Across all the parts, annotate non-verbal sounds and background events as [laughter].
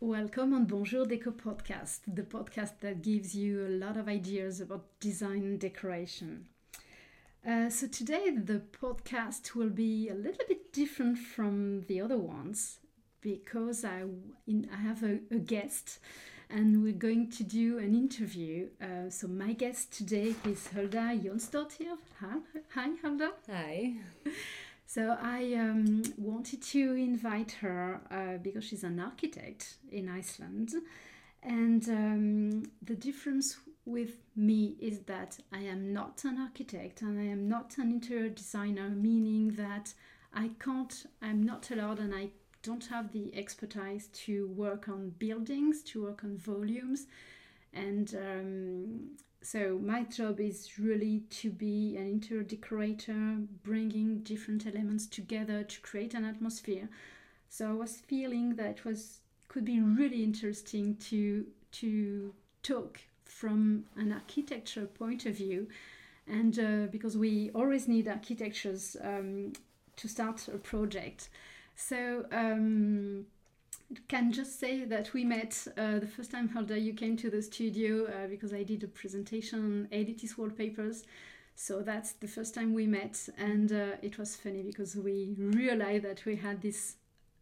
Welcome on Bonjour Deco podcast, the podcast that gives you a lot of ideas about design and decoration. Uh, so today the podcast will be a little bit different from the other ones because I, in, I have a, a guest and we're going to do an interview. Uh, so my guest today is Hulda Jónsdóttir. Hi, hi Hulda. Hi. [laughs] So I um, wanted to invite her uh, because she's an architect in Iceland, and um, the difference with me is that I am not an architect and I am not an interior designer, meaning that I can't, I'm not allowed, and I don't have the expertise to work on buildings, to work on volumes, and um, so my job is really to be an interior decorator, bringing different elements together to create an atmosphere. So I was feeling that was could be really interesting to to talk from an architecture point of view, and uh, because we always need architectures um, to start a project. So. Um, can just say that we met uh, the first time Hulda you came to the studio uh, because I did a presentation on Elitis wallpapers. So that's the first time we met, and uh, it was funny because we realized that we had this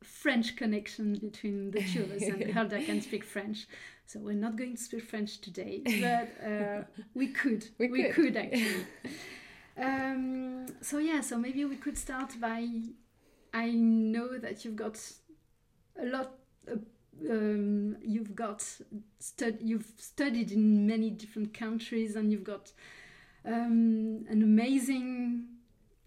French connection between the two of us, and [laughs] Hulda can speak French. So we're not going to speak French today, but uh, we could. [laughs] We, we could. could actually. um, so yeah, so maybe we could start by. I know that you've got a lot uh, um, you've got stud- you've studied in many different countries and you've got um, an amazing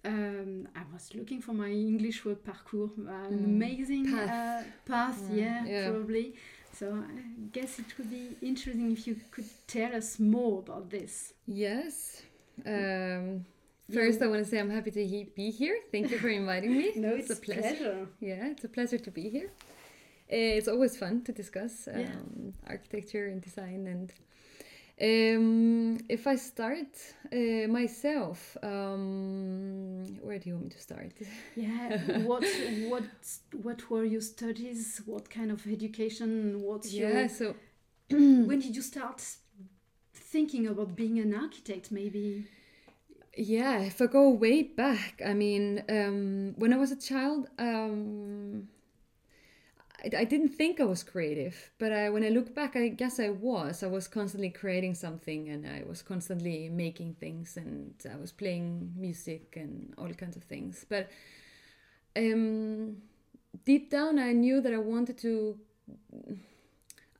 um, I was looking for my English word parcours uh, an Mm. amazing Path. uh, path yeah, Yeah. probably so I guess it would be interesting if you could tell us more about this Yes. Um, first, I want to say I'm happy to he- be here. Thank you for inviting me. [laughs] no it's, a pleasure. Yeah, it's a pleasure to be here. Uh, It's always fun to discuss um, Yeah. architecture and design. And um, if I start uh, myself, um, where do you want me to start? [laughs] Yeah. what what what were your studies? What kind of education? What's yeah, your so [clears throat] when did you start thinking about being an architect? Maybe. Yeah, if I go way back, I mean, um, when I was a child, um, I, I didn't think I was creative, but I, when I look back, I guess I was. I was constantly creating something, and I was constantly making things, and I was playing music and all kinds of things. But um, deep down, I knew that I wanted to.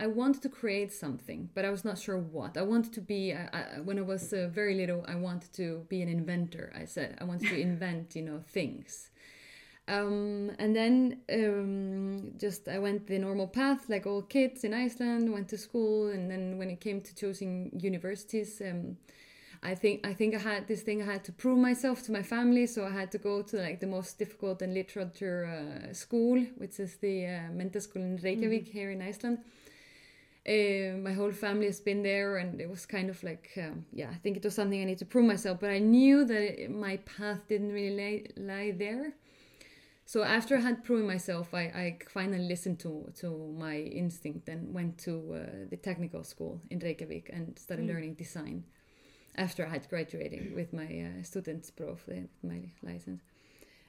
I wanted to create something, but I was not sure what. I wanted to be. I, I, when I was uh, very little, I wanted to be an inventor. I said I wanted to [laughs] invent, you know, things. Um, and then um, just I went the normal path, like all kids in Iceland. Went to school, and then when it came to choosing universities, um, I think I think I had this thing. I had to prove myself to my family, so I had to go to like the most difficult and literature uh, school, which is the uh, Mentaskóli in Reykjavik here in Iceland. Uh, my whole family has been there, and it was kind of like, um, yeah, I think it was something I need to prove myself. But I knew that it, my path didn't really lie, lie there. So after I had proven myself, I, I finally listened to, to my instinct and went to uh, the technical school in Reykjavik and started Mm. learning design. After I had graduated with my uh, stúdentspróf, uh, my license.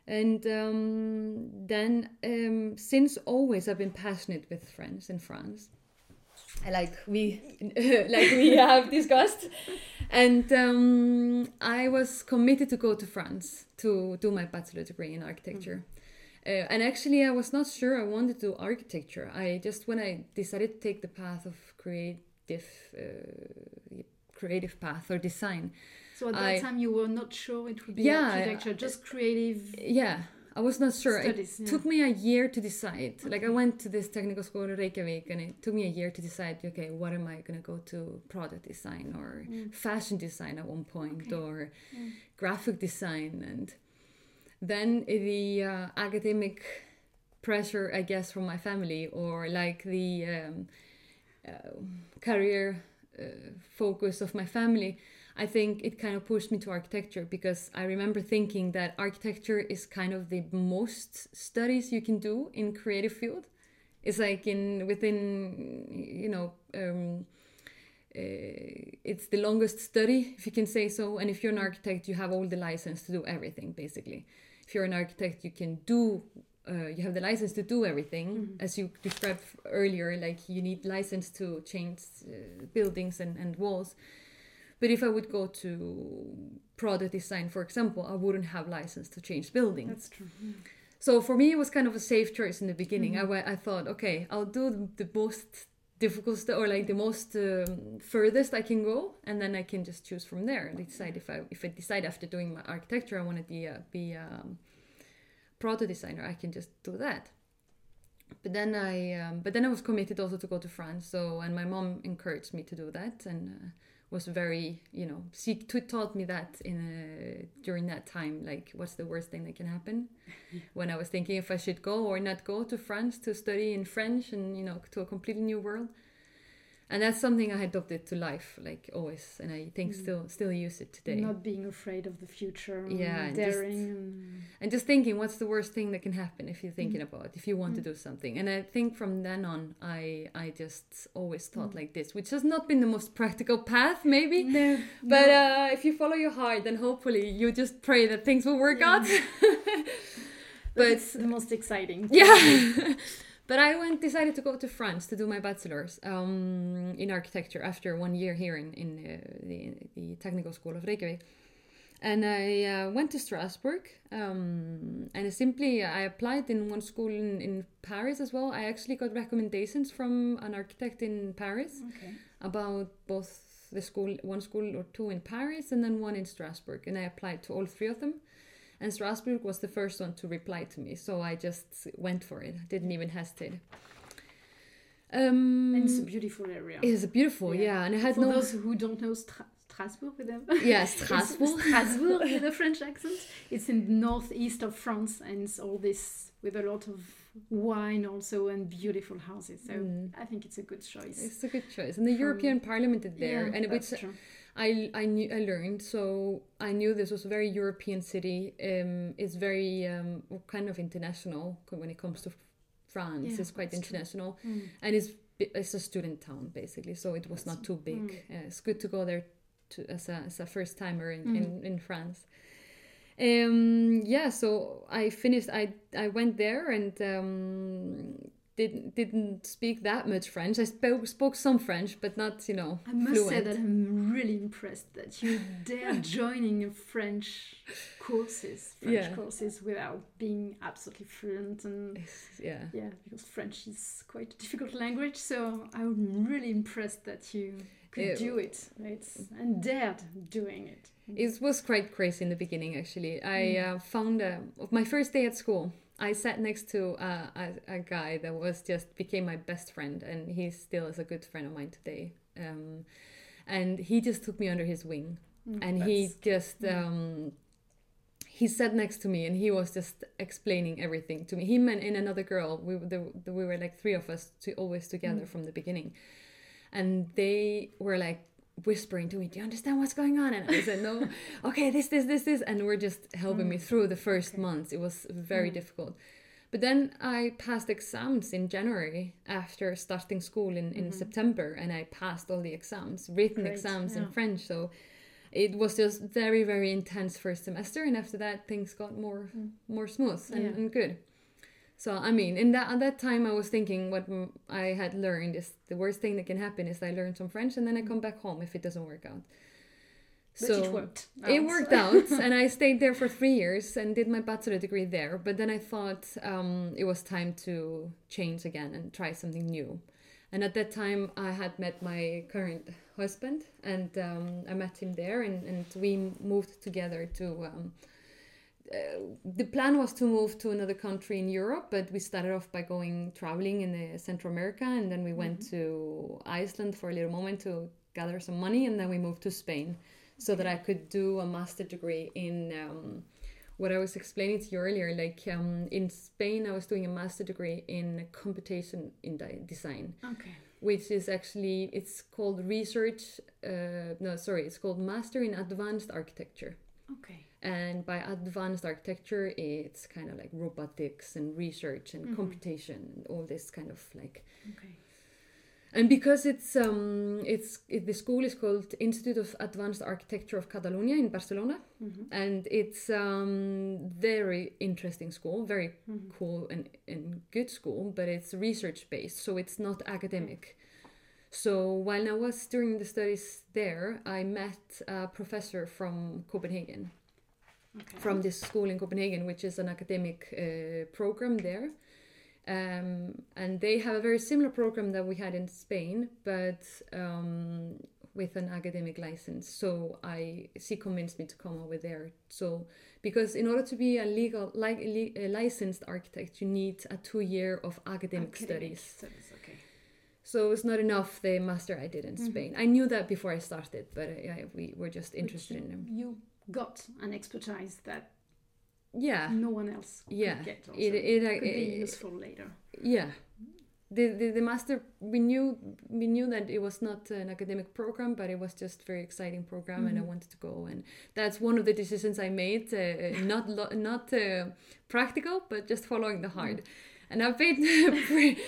And um, then, um, since always, I've been passionate with friends in France. I like we [laughs] like we have discussed, and um, I was committed to go to France to do my bachelor degree in architecture. Uh, and actually, I was not sure I wanted to do architecture. I just when I decided to take the path of creative, uh, creative path or design, So at that I- time you were not sure it would be Yeah, architecture, just creative yeah, I was not sure. It yeah. took me a year to decide. Like I went to this technical school in Reykjavik, and it took me a year to decide. Okay, what am I gonna go to? Product design or Mm. fashion design at one point, Okay. or Mm. graphic design, and then the uh, academic pressure, I guess, from my family, or like the um, uh, career uh, focus of my family. I think it kind of pushed me to architecture because I remember thinking that architecture is kind of the most studies you can do in creative field. It's like in within you know. Um, uh, it's the longest study, if you can say so. And if you're an architect, you have all the license to do everything, basically. If you're an architect, you can do, uh, you have the license to do everything. Mm-hmm. As you described earlier, like you need license to change uh, buildings and, and walls. But if I would go to product design, for example, I wouldn't have license to change buildings. That's true. So for me, it was kind of a safe choice in the beginning. Mhm. I I thought, okay, I'll do the most difficult or like the most um, furthest I can go, and then I can just choose from there and decide if I if I decide after doing my architecture I want to be a be a um, designer, I can just do that. But then I um, but then I was committed also to go to France. So and my mom encouraged me to do that and. Uh, was very you know she t- taught me that in a, during that time like what's the worst thing that can happen? [laughs] When i was thinking if i should go or not go to france to study in french and you know to a completely new world and that's something i adopted to life like always and i think Mm. still still use it today Not being afraid of the future. Yeah, and just- daring. and, and just thinking what's the worst thing that can happen if you're thinking Mm. about if you want to do something and i think from then on i i just always thought Mm. like this which has not been the most [laughs] practical path maybe no, But no. uh, if you follow your heart, then hopefully you just pray that things will work Yeah. out. [laughs] but but it's the most exciting. yeah. [laughs] but I went decided to go to France to do my bachelor's um, in architecture after one year here in in uh, the the technical school of Reykjavik. And I uh, went to Strasbourg, um, and simply I applied in one school in, in Paris as well. I actually got recommendations from an architect in Paris Okay. about both the school, one school or two in Paris, and then one in Strasbourg. And I applied to all three of them. And Strasbourg was the first one to reply to me, so I just went for it. Didn't even hesitate. Um, And it's a beautiful area. it's beautiful, Yeah. yeah. And I had For no, those who don't know Stra- Strasbourg with them. yeah, [laughs] Strasbourg. Strasbourg with a French accent. It's in the northeast of France, and it's all this with a lot of wine also and beautiful houses. So Mm. I think it's a good choice. It's a good choice, and the From- European Parliament is there, Yeah, and which true. I I knew I learned. So I knew this was a very European city. Um, it's very um, kind of international when it comes to France. Yeah, it's quite international, Mm. and it's it's a student town basically. So it was not too big. Mm. Uh, it's good to go there to, as a as a first timer in, Mm. in in France. Um, yeah, so I finished. I I went there and um, didn't didn't speak that much French. I spoke spoke some French, but not you know I must fluent. say that I'm really impressed that you [laughs] dare joining a French courses, French Yeah. courses without being absolutely fluent and yeah. yeah, because French is quite a difficult language. So I'm really impressed that you could Yeah. do it, right? And dared doing it. It was quite crazy in the beginning, actually. I Mm. uh, found uh, my first day at school. I sat next to uh, a, a guy that was just became my best friend, and he still is a good friend of mine today. Um, and he just took me under his wing, Mm, and he just um, he sat next to me, and he was just explaining everything to me. Him and, and another girl, we were the, the, we were like three of us, to, always together Mm. from the beginning, and they were like whispering to me, "Do you understand what's going on?" And I said, "No." [laughs] okay, this, this, this, this, and we're just helping me Mm. through the first Okay. months. It was very Mm. difficult. But then I passed exams in January after starting school in, in Mhm. September, and I passed all the exams, written Great, exams in. French. So it was just very, very intense first semester, and after that, things got more Mm. more smooth and, Yeah. and good. So I mean, in that at that time, I was thinking what I had learned is the worst thing that can happen is I learn some French and then I come back home if it doesn't work out. But it worked. It out. worked out, [laughs] and I stayed there for three years and did my bachelor degree there. But then I thought um, it was time to change again and try something new. And at that time, I had met my current husband, and um, I met him there, and, and we moved together to. Um, uh, the plan was to move to another country in Europe, but we started off by going traveling in the Central America, and then we went to Iceland for a little moment to gather some money, and then we moved to Spain so that I could do a master degree in um, what I was explaining to you earlier. Like um, in Spain, I was doing a master degree in computation in di- design, Okay. which is actually it's called research. Uh, no, sorry, it's called master in advanced architecture, Okay. And by advanced architecture, it's kind of like robotics and research and computation, and all this kind of like Okay. and because it's um it's it, the school is called Institute of Advanced Architecture of Catalonia in Barcelona, and it's um very interesting school, very cool and, and good school, but it's research based, so it's not academic. So while I was doing the studies there, I met a professor from Copenhagen, Okay. from this school in Copenhagen, which is an academic uh, program there. Um, and they have a very similar program that we had in Spain, but um, with an academic license. So I she convinced me to come over there. So because in order to be a legal like a licensed architect, you need a two year of academic, Academic studies. studies. Okay. So it's not enough the master I did in Spain. I knew that before I started, but uh, yeah, we were just interested Which in them. You got an expertise that Yeah, no one else yeah. get. Also. It it, uh, could be it- useful later. yeah the, the the master we knew we knew that it was not an academic program but it was just very exciting program and i wanted to go and that's one of the decisions i made uh, not lo- not uh, practical but just following the heart and i've [laughs] pre-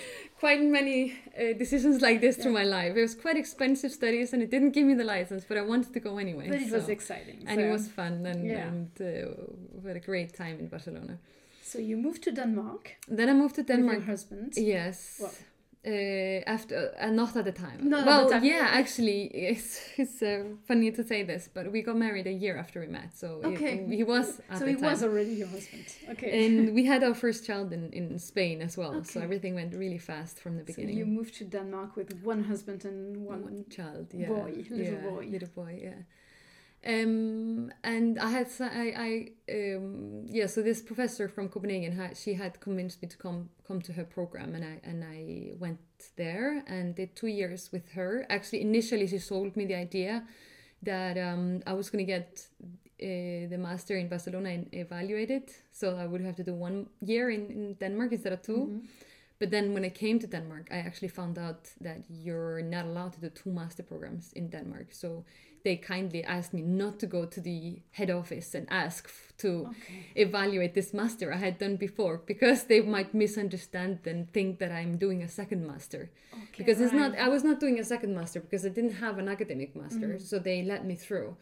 quite many uh, decisions like this through my life it was quite expensive studies and it didn't give me the license but i wanted to go anyway But it was exciting. and so. it was fun and, Yeah. and uh, we had a great time in barcelona So you moved to Denmark then i moved to Denmark. with your husband. Yes. Well- uh, after uh, not at the time. Not well, the time. yeah, actually, [laughs] it's it's uh, funny to say this, but we got married a year after we met, so Okay. he was at so he time. was already your husband. Okay. and [laughs] we had our first child in, in Spain as well, so everything went really fast from the so beginning. you moved to Denmark with one husband and one. One child, yeah, boy, little yeah, boy. little boy, yeah. Um, and I had, I, I, um, yeah. So this professor from Copenhagen, had, she had convinced me to come, come to her program, and I, and I went there and did two years with her. Actually, initially she sold me the idea that um, I was going to get uh, the master in Barcelona and evaluated, so I would have to do one year in, in Denmark instead of 2 Mm-hmm. But then when I came to Denmark, I actually found out that you're not allowed to do two master programs in Denmark. So they kindly asked me not to go to the head office and ask f- to Okay. evaluate this master I had done before because they might misunderstand and think that I'm doing a second master. Okay, because it's not. I was not doing a second master because I didn't have an academic master, Mm-hmm. so they let me through.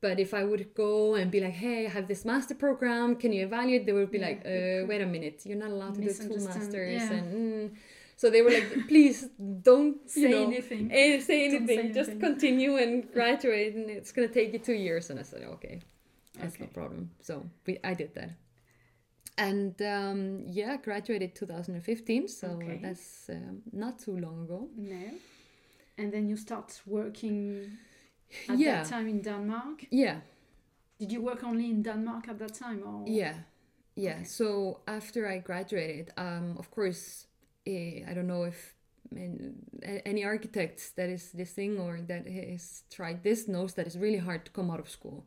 But if I would go and be like, "Hey, I have this master program. Can you evaluate?" They would be Yeah, like, uh, "Wait a minute, you're not allowed to do two masters." yeah. And mm. so they were like, "Please don't [laughs] Say know, anything. eh, say Don't anything. Just continue and [laughs] graduate, and it's gonna take you two years." And I said, "Okay, that's no problem." So we, I did that. And um, yeah, graduated 2015, so Okay. that's um, not too long ago. No. And then you start working at Yeah. that time in Denmark. Yeah, Did you work only in Denmark at that time, or Yeah, yeah. Okay. So after I graduated, um, of course, eh, I don't know if any architect that is listening or that has tried this knows that it's really hard to come out of school.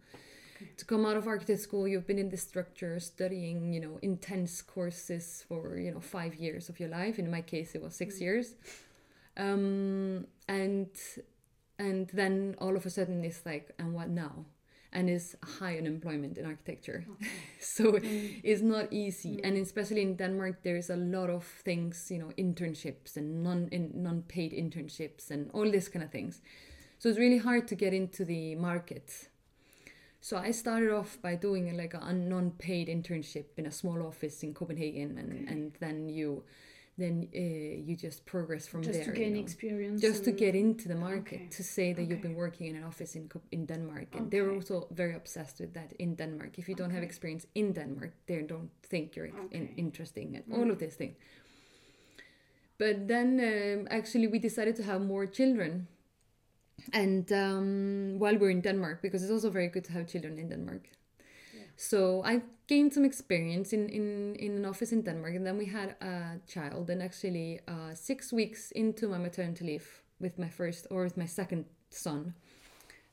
To come out of architect school, you've been in this structure studying, you know, intense courses for you know five years of your life. In my case, it was six years, um, and and then all of a sudden it's like, and what now? And it's high unemployment in architecture, [laughs] so mm. it's not easy. Mm. And especially in Denmark, there's a lot of things, you know, internships and non in, non-paid internships and all these kind of things. So it's really hard to get into the market. So I started off by doing like a non-paid internship in a small office in Copenhagen, and, and then you then uh, you just progress from just there. to you gain know experience? just to get into the market Okay. to say that you've been working in an office in in Denmark and they're also very obsessed with that in Denmark if you don't have experience in Denmark they don't think you're in, Okay. interesting and all of these things but then um, actually we decided to have more children and um, while we're in Denmark because it's also very good to have children in Denmark so I gained some experience in, in, in an office in Denmark, and then we had a child. And actually, uh, six weeks into my maternity leave with my first or with my second son,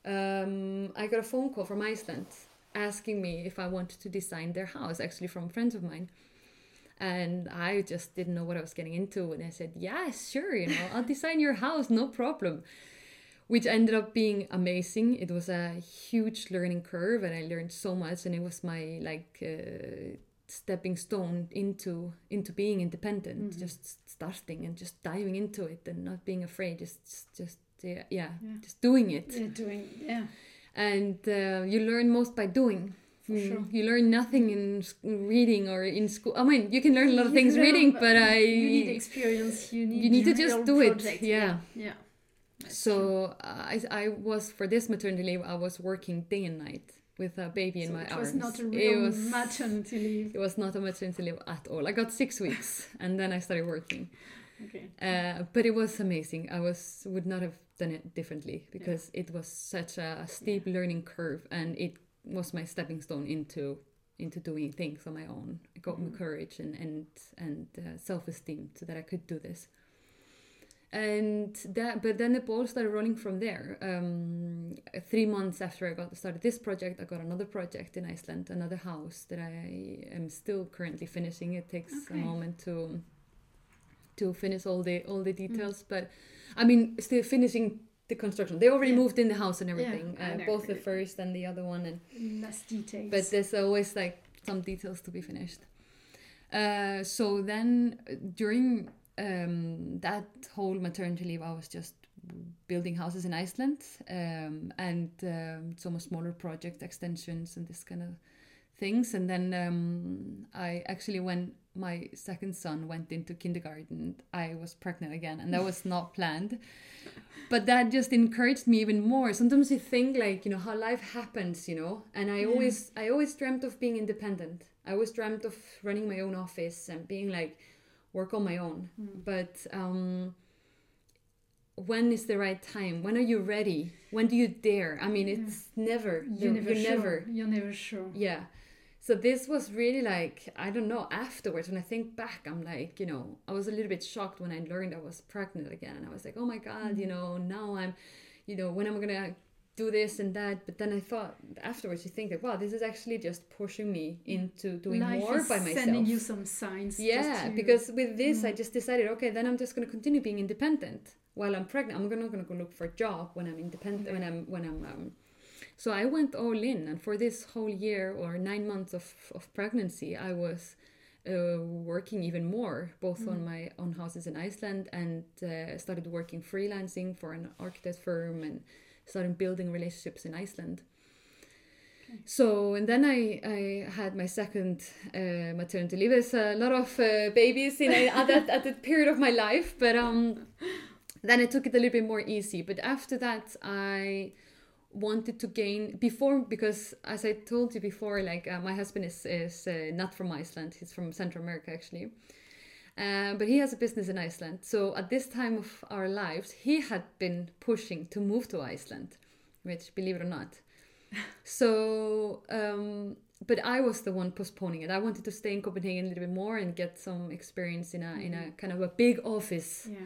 um, I got a phone call from Iceland asking me if I wanted to design their house, actually from friends of mine. And I just didn't know what I was getting into, and I said, "Yeah, sure, you know, I'll design your house, no problem." Which ended up being amazing. It was a huge learning curve, and I learned so much, and it was my like uh, stepping stone into into being independent, Mhm. just starting and just diving into it and not being afraid, just just, just yeah, yeah, Yeah. just doing it. Yeah, doing yeah. And uh, you learn most by doing. For Mm, sure. You learn nothing in reading or in school. I mean, you can learn a lot of You things reading, but I you need experience. You need you need to just do it. Yeah. yeah. So. I, I was for this maternity leave. I was working day and night with a baby in So my it arms. was not a it real was maternity leave. it was not a maternity leave at all. I got six weeks and then I started working. Okay. Uh, but it was amazing. I was would not have done it differently because it was such a steep learning curve, and it was my stepping stone into into doing things on my own. It got me Mhm. courage and and and uh, self esteem so that I could do this. And that, but then the ball started rolling from there. Um, three months after I got started this project, I got another project in Iceland, another house that I am still currently finishing. It takes Okay. a moment to to finish all the all the details, but I mean, still finishing the construction. They already Yeah. moved in the house and everything, I uh, both the first and the other one, and Less details. but there's always like some details to be finished. Uh, so then during um, that whole maternity leave, I was just building houses in Iceland um, and um, some smaller project extensions and this kind of things. And then um, I actually, when my second son went into kindergarten, I was pregnant again, and that was [laughs] not planned. But that just encouraged me even more. Sometimes you think like, you know, how life happens, you know. And I Yeah. always, I always dreamt of being independent. I always dreamt of running my own office and being like, work on my own. Mm. But um, when is the right time? When are you ready? When do you dare? I mean, it's never. you're never you sure. never. You're never sure. Yeah. So this was really like I don't know. Afterwards, when I think back, I'm like, you know, I was a little bit shocked when I learned I was pregnant again, and I was like, oh my god, you know, now I'm, you know, when am I gonna do this and that? But then I thought afterwards, you think that wow, this is actually just pushing me into doing Life more by myself. sending you some signs. Yeah, to- because with this, I Mm. just decided, okay, then I'm just gonna continue being independent while I'm pregnant. I'm gonna gonna go look for a job when I'm independent. When I'm when I'm. Um, so I went all in, and for this whole year or nine months of of pregnancy, I was. Uh, working even more, both on Mm. my own houses in Iceland and uh, started working freelancing for an architect firm and started building relationships in Iceland. So and then I, I had my second uh, maternity leave. There's a lot of uh, babies in at that at that period of my life, but um, then I took it a little bit more easy. But after that, I wanted to gain before because as I told you before, like uh, my husband is is uh, not from Iceland. He's from Central America actually. Uh, but he has a business in Iceland. So at this time of our lives, he had been pushing to move to Iceland, which, believe it or not, [laughs] so, um, but I was the one postponing it. I wanted to stay in Copenhagen a little bit more and get some experience in a in a kind of a big office yeah.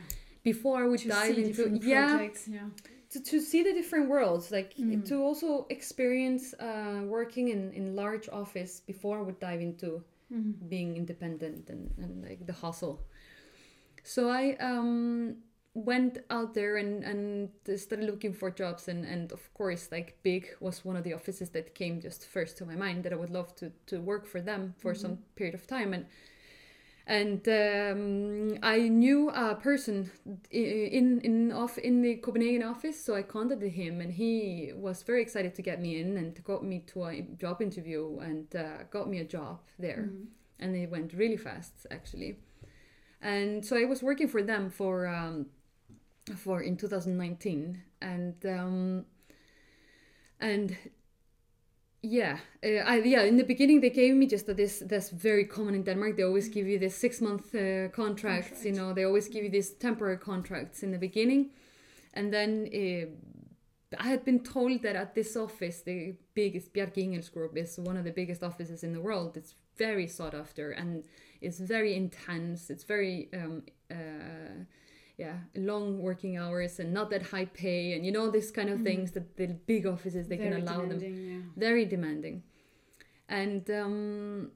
before I would To dive into yeah projects. Yeah. to, to see the different worlds like Mm. to also experience uh, working in in large office before I would dive into Mhm. being independent and, and like the hustle. So I um, went out there and, and started looking for jobs and, and of course like BIG was one of the offices that came just first to my mind that I would love to, to work for them for some period of time and and um, I knew a person in in off in the Copenhagen office, so I contacted him, and he was very excited to get me in and got me to a job interview and uh, got me a job there, Mhm. and it went really fast actually. And so I was working for them for um, for in 2019, and um, and yeah, uh, I, yeah. In the beginning, they gave me just a, this. That's very common in Denmark. They always give you this six month uh, contracts. You know, they always give you these temporary contracts in the beginning, and then uh, I had been told that at this office, the biggest Bjarke Ingels Group is one of the biggest offices in the world. It's very sought after and it's very intense. It's very um, uh, yeah, long working hours and not that high pay and you know this kind of Mhm. things that the big offices they Very can allow them Yeah. very demanding and um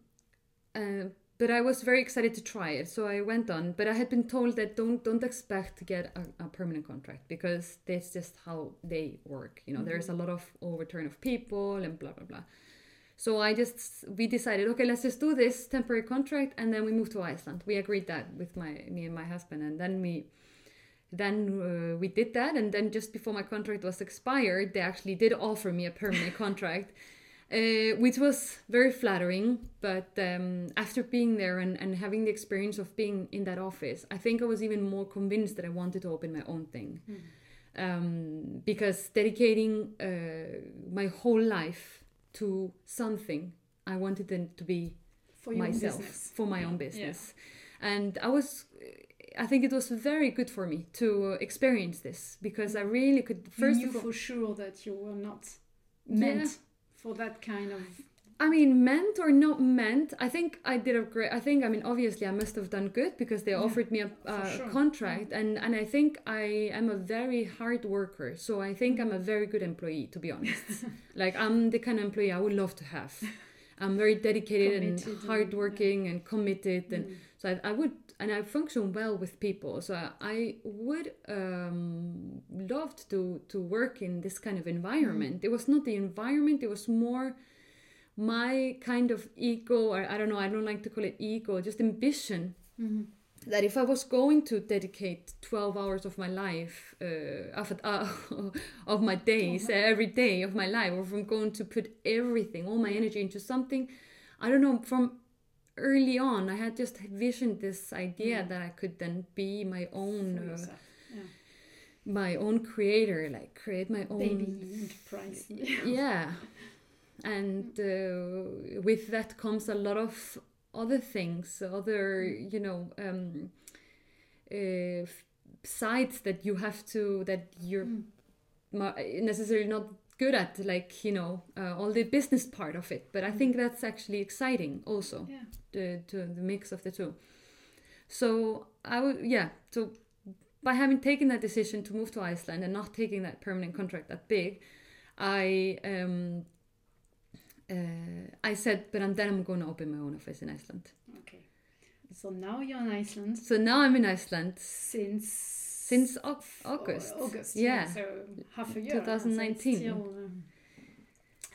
uh, but I was very excited to try it, so I went on. But I had been told that don't don't expect to get a, a permanent contract because that's just how they work. You know, there's a lot of overturn of people and blah blah blah. So I just we decided, okay, let's just do this temporary contract, and then we moved to Iceland. We agreed that with my me and my husband, and then we then uh, we did that, and then just before my contract was expired, they actually did offer me a permanent [laughs] contract. Uh, which was very flattering, but um, after being there and, and having the experience of being in that office, I think I was even more convinced that I wanted to open my own thing. Um, because dedicating uh, my whole life to something, I wanted it to be For myself business. for my Yeah, own yeah. business and i was i think it was very good for me to experience this because i really could You first knew of all for sure that you were not Yeah. meant for that kind of. i mean meant or not meant i think i did a great i think i mean obviously i must have done good because they Yeah, offered me a, sure. contract and and i think i am a very hard worker so i think i'm a very good employee to be honest [laughs] like i'm the kind of employee i would love to have i'm very dedicated Committed and and- hardworking and committed and Mm. so I, I would and i function well with people. So i, would um loved to to work in this kind of environment. It was not the environment it was more my kind of ego or i don't know i don't like to call it ego just ambition. Mhm. that if i was going to dedicate 12 hours of my life uh, of, uh, [laughs] of my days every day of my life or if i'm going to put everything all my energy into something i don't know from early on i had just visioned this idea that i could then be my own uh. My own creator like create my own Baby enterprise. [laughs] yeah and uh, with that comes a lot of other things other you know um, uh, sides that you have to that you're Mm. necessarily not good at like you know uh, all the business part of it but i think that's actually exciting also Yeah. the, to the mix of the two. So i would yeah so by having taken that decision to move to iceland and not taking that permanent contract that BIG i um uh, i said but I'm, then i'm going to open my own office in iceland. Okay. So now you're in Iceland. So now i'm in iceland. Since since august August. yeah So half a year. so 2019. Still, um,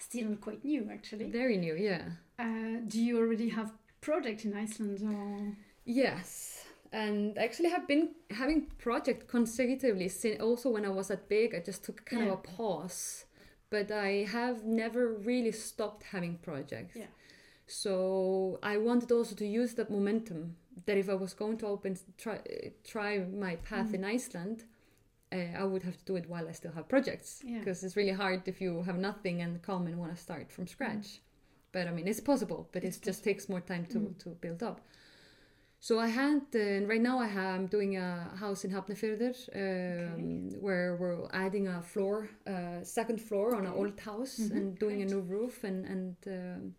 still quite new, actually. very new yeah Uh, do you already have project in Iceland or? Yes, and I actually have been having project consecutively since also when I was at BIG. I just took kind Yeah. of a pause, but I have never really stopped having projects. Yeah. So I wanted also to use that momentum that if I was going to open try try my path Mm. in Iceland. Uh, I would have to do it while I still have projects Yeah. because it's really hard if you have nothing and come and want to start from scratch. But I mean, it's possible, but Mm. It just takes more time to, Mm. to build up. So I had, uh, right now I have, I'm doing a house in Hafnarfjörður um, where we're adding a floor, uh, second floor on an old house Mhm, and doing great. a new roof and, and um,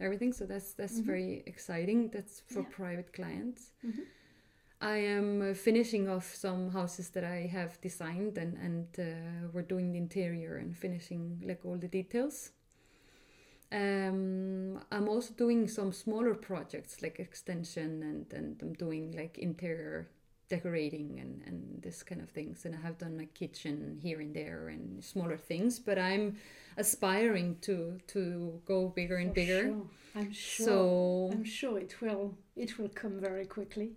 everything. So that's, that's Mhm. very exciting. That's for Yeah. private clients. Mhm. I am uh, finishing off some houses that I have designed and, and uh, we're doing the interior and finishing like all the details. Um, I'm also doing some smaller projects like extension and, and I'm doing like interior decorating and, and this kind of things. And I have done like kitchen here and there and smaller things, but I'm aspiring to to go bigger and For bigger. sure. I'm sure. So I'm sure it will. It will come very quickly. [laughs]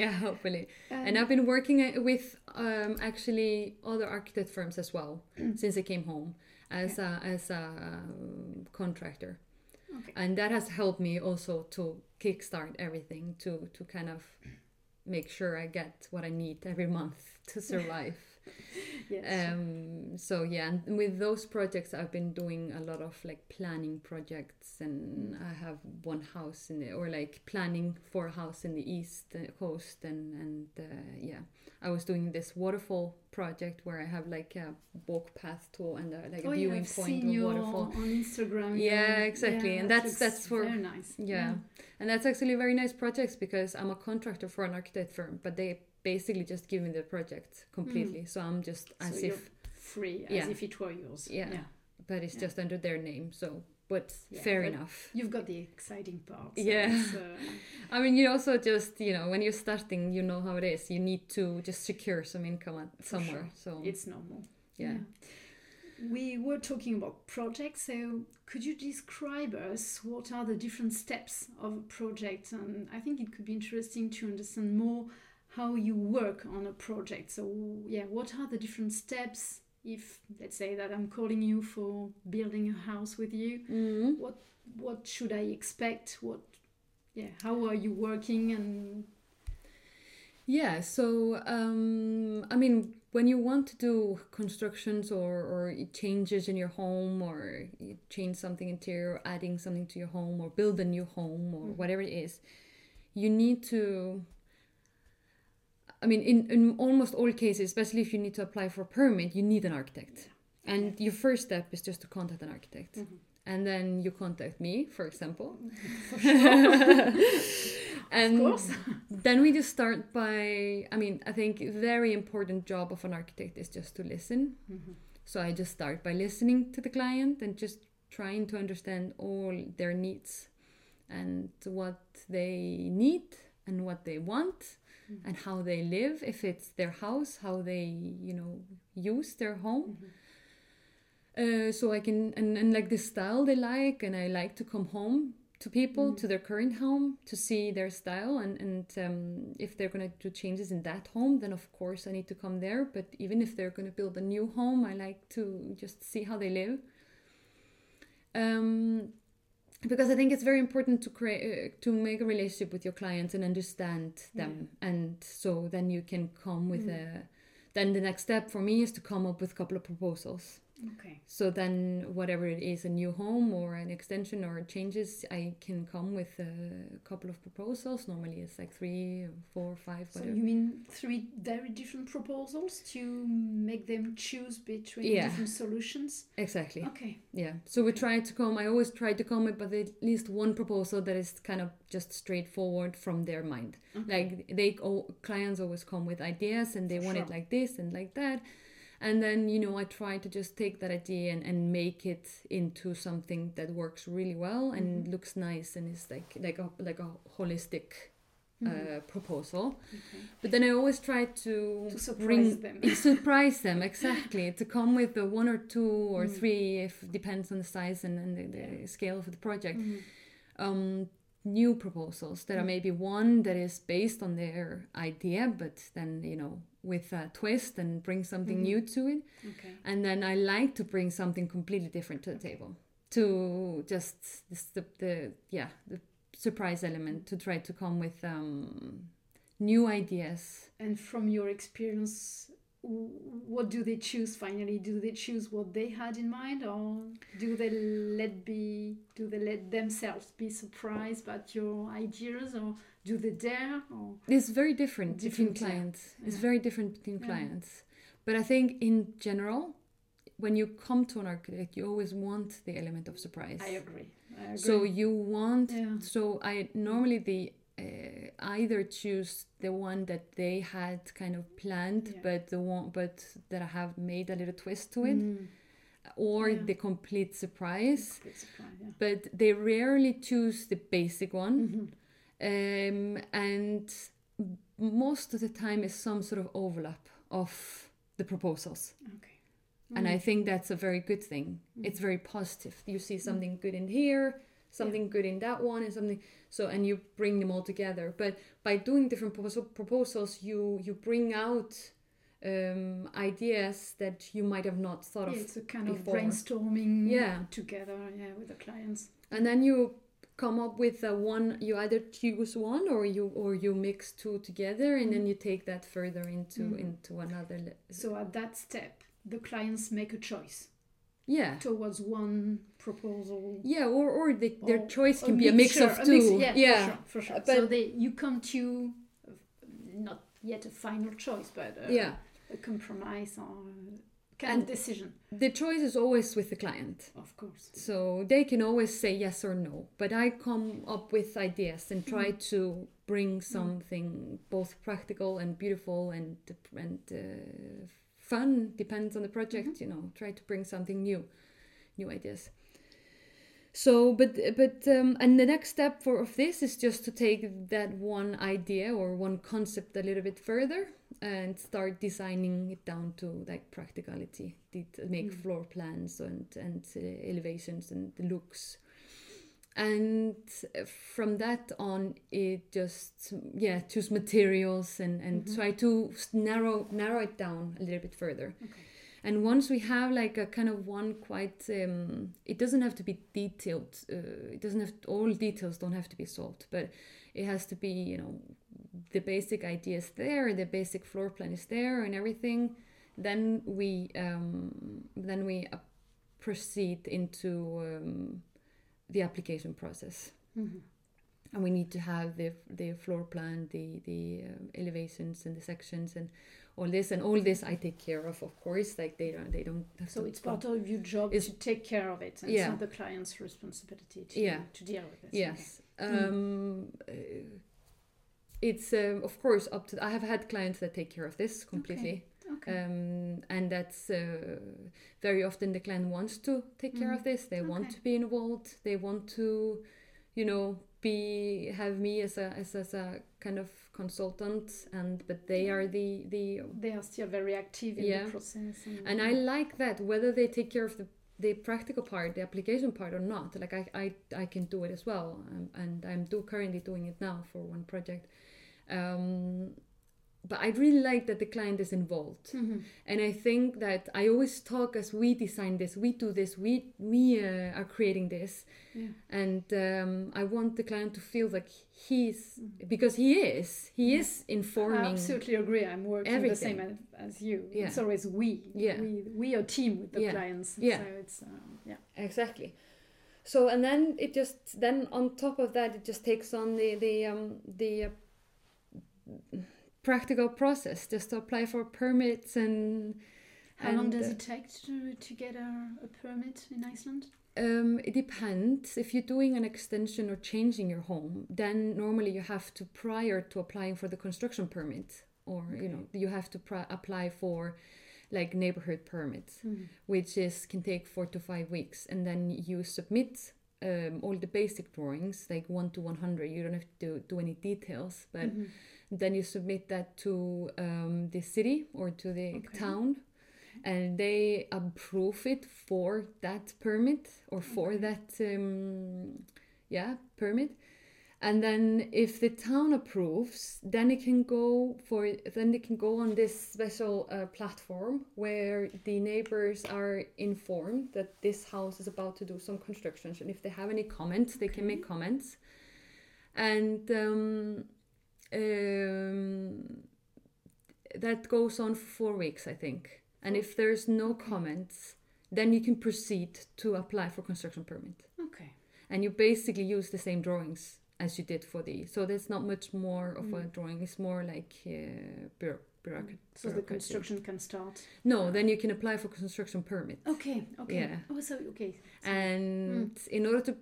yeah, hopefully. Um, And I've been working uh, with um, actually other architect firms as well [clears throat] since I came home as a as a um, contractor, Okay. and that has helped me also to kickstart everything to to kind of make sure I get what I need every month to survive. [laughs] yes. um, so yeah, and with those projects, I've been doing a lot of like planning projects, and I have one house in the or like planning for a house in the east uh, coast, and and uh, yeah, I was doing this waterfall project where I have like a walk path to and uh, like oh, a viewing I've point of waterfall. on Instagram. Yeah, exactly, and that that's- that's for- very nice. Yeah. And that's actually very nice projects because I'm a contractor for an architect firm, but they basically just give me the project completely. So I'm just So as you're if free, as Yeah. if it were yours. Yeah. yeah. but it's Yeah. just under their name. So but fair but enough. You've got the exciting part. Yeah. uh, [laughs] I mean, you also just you know when you're starting, you know how it is. You need to just secure some income at somewhere. sure. So it's normal. yeah. We were talking about projects, so could you describe us what are the different steps of a project? And I think it could be interesting to understand more how you work on a project. So, yeah, what are the different steps? If let's say that I'm calling you for building a house with you, Mhm. what what should I expect? What, yeah, how are you working? And Yeah, so um, I mean, when you want to do constructions or, or changes in your home, or you change something interior, adding something to your home, or build a new home, or Mhm. whatever it is, you need to. I mean, in, in almost all cases, especially if you need to apply for a permit, you need an architect. And your first step is just to contact an architect. Mhm. And then you contact me, for example. [laughs] for [laughs] sure, and of course. [laughs] then we just start by i mean i think very important job of an architect is just to listen Mhm. so i just start by listening to the client and just trying to understand all their needs and what they need and what they want Mhm. and how they live if it's their house how they you know use their home Mhm. uh, so I can and, and like the style they like, and I like to come home to people Mm. to their current home to see their style, and and um, if they're gonna do changes in that home, then of course I need to come there. But even if they're gonna build a new home, I like to just see how they live. Um, because I think it's very important to create uh, to make a relationship with your clients and understand them, and so then you can come with Mm. a. Then the next step for me is to come up with a couple of proposals. Okay. So then, whatever it is, a new home or an extension or changes, I can come with a couple of proposals. Normally, it's like three, four, five. or So whatever. you mean three very different proposals to make them choose between Yeah. different solutions? Exactly. Okay. Yeah. So we try to come. I always try to come with, but at least one proposal that is kind of just straightforward from their mind. okay. Like they, clients always come with ideas, and they want sure. it like this and like that. And then you know, I try to just take that idea and, and make it into something that works really well and Mhm. looks nice and is like like a like a holistic uh, proposal. Okay. But then I always try to, To surprise bring them. [laughs] surprise them exactly to come with the one or two or Mm. three if depends on the size and, and the, the Yeah. scale of the project Mhm. um, new proposals that are Mm. maybe one that is based on their idea but then you know with a twist and bring something Mhm. new to it Okay. and then i like to bring something completely different to the table to just the, the yeah the surprise element to try to come with um, new ideas And from your experience, what do they choose finally? Do they choose what they had in mind, or do they let be? Do they let themselves be surprised by your ideas, or do they dare? Or it's very different, between Different, yeah. clients it's very different between Yeah. clients but i think in general when you come to an architect you always want the element of surprise I agree. I agree. so you want Yeah. so i normally the uh, either choose the one that they had kind of planned Yeah. but the one but that i have made a little twist to it Mm. or Yeah. the complete surprise Complete surprise, yeah. but they rarely choose the basic one Mhm. um, and most of the time is some sort of overlap of the proposals Okay. and i Mm. think that's a very good thing it's very positive you see something good in here something good in that one and something so and you bring them all together but by doing different proposals you you bring out um, ideas that you might have not thought Yeah, of it's a kind of brainstorming Yeah. together, yeah, with the clients. and then you come up with a one you either choose one or you or you mix two together and then you take that further into Mhm. into another So at that step, the clients make a choice yeah towards one proposal. yeah or or the, their or choice a can be a mix mixture, of two mix- yeah, yeah for sure, for sure. But- so they you come to not yet a final choice, but uh, yeah a compromise or kind of decision, the choice is always with the client of course. so they can always say yes or no but i come up with ideas and try Mm. to bring something both practical and beautiful and and uh, fun depends on the project Mm-hmm. you know try to bring something new new ideas so but but um, and the next step for of this is just to take that one idea or one concept a little bit further and start designing it down to like practicality to make Mm. floor plans and and uh, elevations and the looks and from that on it just yeah choose materials and and Mhm. try to narrow narrow it down a little bit further Okay. and once we have like a kind of one quite um, it doesn't have to be detailed uh, it doesn't have all details don't have to be solved but it has to be you know the basic ideas there the basic floor plan is there and everything then we um, then we uh, proceed into um, the application process Mhm. and we need to have the the floor plan the the uh, elevations and the sections and all this and all this I take care of of course like they don't they don't have So it's part of your job It's- to take care of it, and Yeah. it's not the client's responsibility to, Yeah. to deal with it. yes Mm. um uh, it's um, of course up to I have had clients that take care of this completely Okay. Okay. um, and that's uh, very often the client wants to take care Mhm. of this they want to be involved they want to you know be have me as a as, as a kind of consultant and but they are the the they are still very active in Yeah. the process. And, and I like that whether they take care of the the practical part the application part or not like I I, I can do it as well um, and I'm do currently doing it now for one project um, but I really like that the client is involved Mhm. and I think that I always talk as we design this, we do this, we we uh, are creating this, Yeah. and um, I want the client to feel like he's Mhm. because he is, he Yeah. is I informing. absolutely agree. I'm working the same as, as you. Yeah. It's always we. Yeah. We we are team with the clients. Yeah. So it's um, yeah. Exactly. So and then it just then on top of that it just takes on the the um, the uh, practical process just to apply for permits and. How long and, does uh, it take to to get a, a permit in Iceland? Um, it depends. If you're doing an extension or changing your home, then normally you have to prior to applying for the construction permit, or you know, you have to apply for like neighborhood permits, Mhm. which is can take four to five weeks, and then you submit um, all the basic drawings, like one to one hundred. You don't have to do, any details, but Mhm. Then you submit that to um, the city or to the Okay. town and they approve it for that permit or for Okay. that um, yeah permit and then if the town approves then it can go for then it can go on this special uh, platform where the neighbors are informed that this house is about to do some constructions and if they have any comments they can make comments and um, um, that goes on for four weeks i think and if there's no comments then you can proceed to apply for construction permit Okay. and you basically use the same drawings as you did for the so there's not much more of a Mm. drawing it's more like uh, bureau- bureaucracy So the construction can start. no then you can apply for construction permit Okay. Okay. Yeah. Oh, so okay. So- and in order to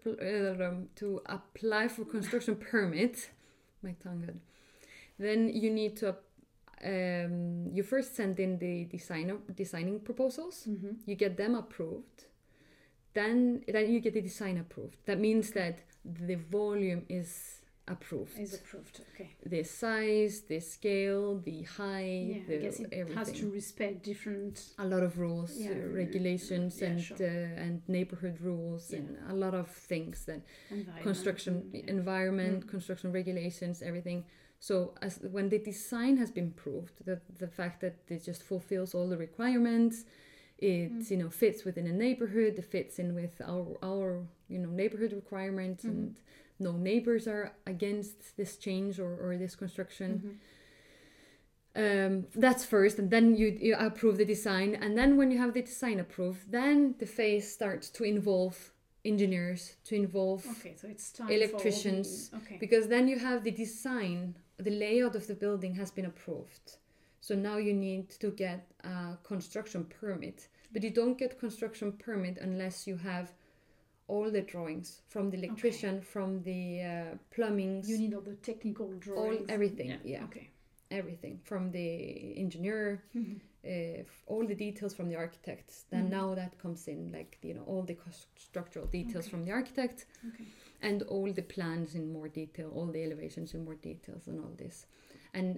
to um, to apply for construction permit my tongue got- then you need to um, you first send in the designer designing proposals. Mhm. you get them approved. Then then you get the design approved. That means that the volume is approved Is approved. Okay. the size the scale the height Yeah. the I guess it everything has to respect different. a lot of rules, Yeah, uh, regulations, yeah, and sure. uh, and neighborhood rules, and a lot of things that environment construction environment, Mm. construction regulations, everything. So as when the design has been proved, that the fact that it just fulfills all the requirements, it Mm. you know fits within a neighborhood, it fits in with our our you know neighborhood requirements, Mhm. and no neighbors are against this change or, or this construction Mhm. um, that's first and then you, you approve the design and then when you have the design approved then the phase starts to involve engineers to involve Okay, so it's time Electricians, For, okay. because then you have the design the layout of the building has been approved so now you need to get a construction permit but you don't get construction permit unless you have all the drawings from the electrician from the uh, plumbings you need all the technical drawings. and- everything, yeah. Okay. everything from the engineer, Mm-hmm. uh, all the details from the architect. Then Mhm. now that comes in, like you know, all the structural details Okay. from the architect, Okay. and all the plans in more detail, all the elevations in more details, and all this, and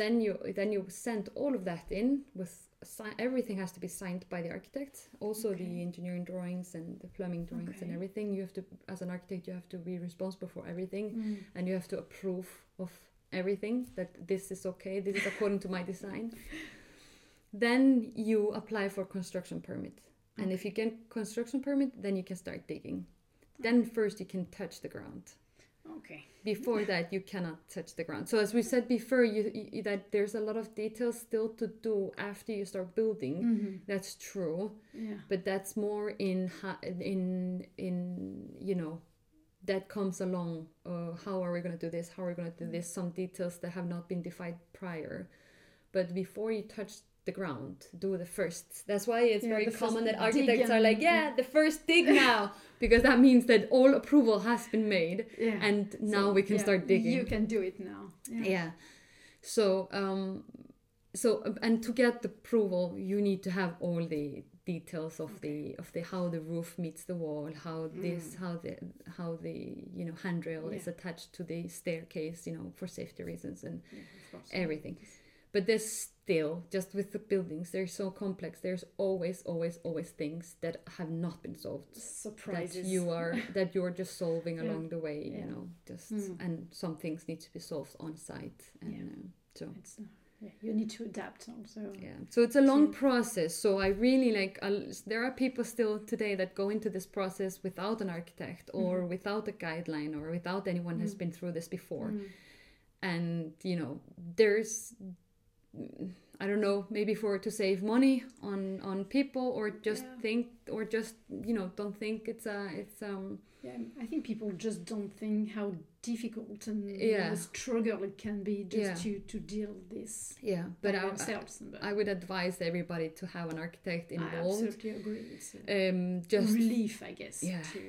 then you then you send all of that in with everything has to be signed by the architect. Also Okay. the engineering drawings and the plumbing drawings and everything. You have to as an architect you have to be responsible for everything Mm. and you have to approve of everything that this is okay this is according to my [laughs] design. Then you apply for construction permit. And if you get construction permit then you can start digging. Then first you can touch the ground Okay. before that you cannot touch the ground. So as we said before you, you that there's a lot of details still to do after you start building. Mm-hmm. that's true. Yeah. but that's more in in in you know that comes along uh, how are we going to do this? How are we going to do this? Some details that have not been defined prior. But before you touch the ground do the first that's why it's Yeah, very common that architects are like yeah the first dig now because that means that all approval has been made Yeah. and now So, we can start digging You can do it now. Yeah. so um so uh, and to get the approval you need to have all the details of the of the how the roof meets the wall how this how the how the you know handrail is Mm. Attached to the staircase you know for safety reasons and Yeah, of course. everything but there's still just with the buildings they're so complex there's always always always things that have not been solved Surprises. that you are [laughs] that you're just solving Yeah. along the way you Yeah. know just Mm. and some things need to be solved on site and Yeah. um, so It's, uh, yeah, you need to adapt also. yeah so it's a long So- process so i really like I'll, there are people still today that go into this process without an architect or Mhm. without a guideline or without anyone has Mm. been through this before Mm. and you know there's i don't know maybe for to save money on on people or just Yeah. think or just you know don't think it's a it's um Yeah, I think people just don't think how difficult and Yeah. struggle it can be just Yeah. to, to deal this yeah but I, themselves. But I would advise everybody to have an architect I involved absolutely agree. It's a um just relief, I guess. Yeah. To,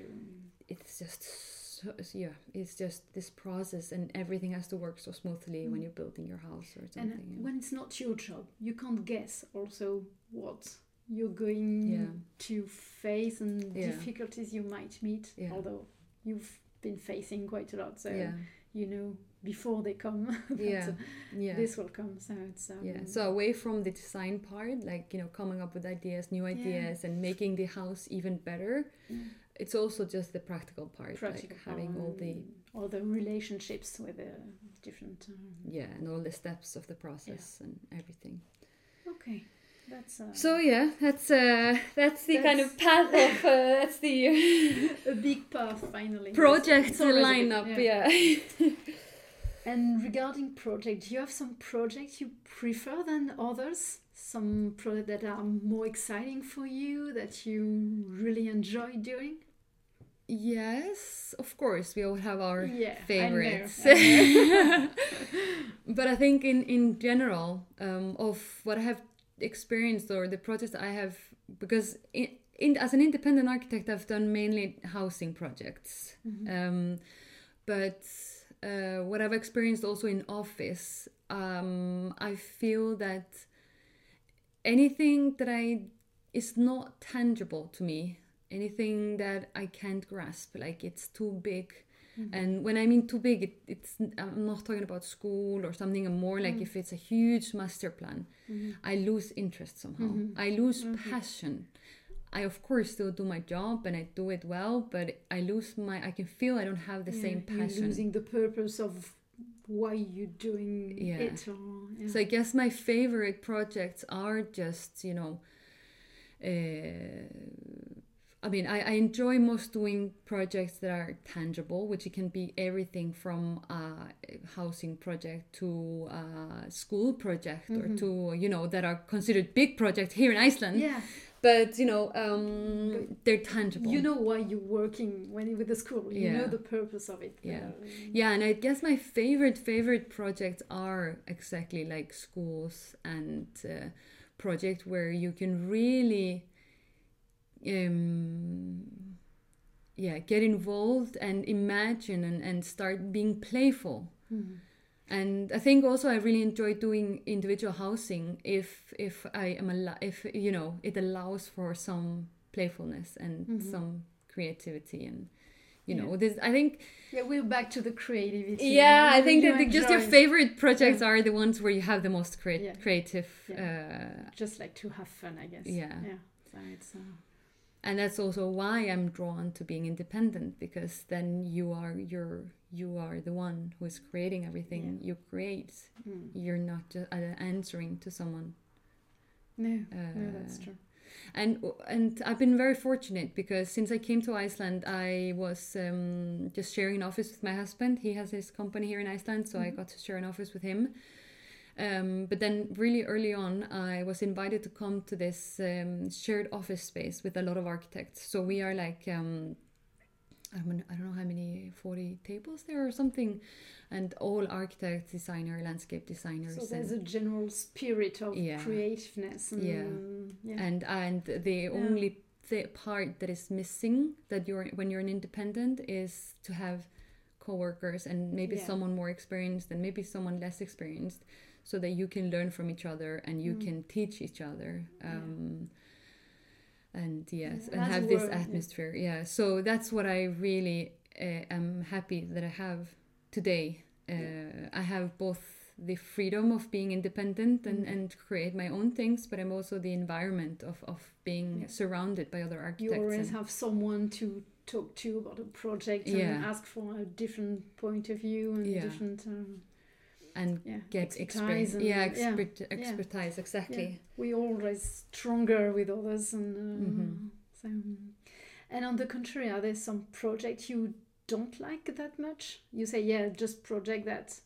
it's just so, yeah it's just this process and everything has to work so smoothly when Mm. you're building your house or something and when it's not your job, you can't guess also what you're going Yeah. to face and Yeah. difficulties you might meet. Yeah. Although you've been facing quite a lot, so you know before they come [laughs] yeah uh, yeah this will come. So it's um, yeah so away from the design part like you know coming up with ideas new ideas and making the house even better Yeah. It's also just the practical part practical like having all the um, all the relationships with the different. Um, yeah and all the steps of the process and everything okay, that's uh, so yeah that's uh that's the kind of path of uh, that's the [laughs] a big path finally. project a big- lineup yeah, [laughs] And regarding project, do you have some projects you prefer than others? Some projects that are more exciting for you that you really enjoy doing? Yes of course we all have our yeah, I know, favorites I know. [laughs] but i think in in general um, of what i have experienced or the projects i have because in, in as an independent architect i've done mainly housing projects Mhm. um, but uh, what i've experienced also in office um, i feel that anything that i is not tangible to me anything that i can't grasp like it's too big Mhm. and when I mean too big, it, it's I'm not talking about school or something. I'm more like Mm. if it's a huge master plan, Mhm. I lose interest somehow. Mhm. I lose Mhm. passion. I of course still do my job and I do it well, but I lose my. I can feel I don't have the Yeah, same You're passion. losing the purpose of why you're doing Yeah. it. Or, yeah. So I guess my favorite projects are just you know. Uh, I mean, I, I enjoy most doing projects that are tangible, which it can be everything from a housing project to a school project or Mhm. to, you know, that are considered big projects here in Iceland. yeah, But, you know, um, they're tangible. you know why you're working when with the school. You know the purpose of it. Yeah. Uh, Yeah, and I guess my favorite, favorite projects are exactly like schools and uh, project where you can really um yeah get involved and imagine and, and start being playful mhm. and I think also I really enjoy doing individual housing if if I am al- if you know it allows for some playfulness and Mhm. some creativity and you Yeah. know this I think Yeah, we're back to the creativity. yeah I think you that the, just your favorite projects are the ones where you have the most crea- Yeah. creative uh, just like to have fun, I guess. Yeah. Yeah. So it's. Uh, and that's also why I'm drawn to being independent because then you are you're you are the one who is creating everything you create mm. you're not just uh, answering to someone No, no, that's Uh, true. and and I've been very fortunate because since I came to Iceland, I was um, just sharing an office with my husband. He has his company here in Iceland, so I Mhm. got to share an office with him. Um, but then, really early on, I was invited to come to this um, shared office space with a lot of architects. So we are like, um, I, don't know how many, 40 tables there or something, and all architects, designer, landscape designers. So there's and- a general spirit of Yeah. creativeness. And, Yeah. yeah. and and the only th- part that is missing that you're when you're an independent is to have co-workers and maybe Yeah. someone more experienced and maybe someone less experienced so that you can learn from each other and you Mm. can teach each other Yeah. um, and yes Yeah, and have this where- yeah. atmosphere yeah. so that's what i really uh, am happy that i have today uh, Yeah. i have both the freedom of being independent and, Mhm. and create my own things but i'm also the environment of, of being Yeah. surrounded by other architects. you always and- have someone to talk to about a project and Yeah. ask for a different point of view and Yeah. different um, and yeah, get expertise yeah, yeah, expert, yeah. expertise exactly Yeah. we always stronger with others and uh, Mhm. so and on the contrary are there some project you don't like that much you say yeah just project that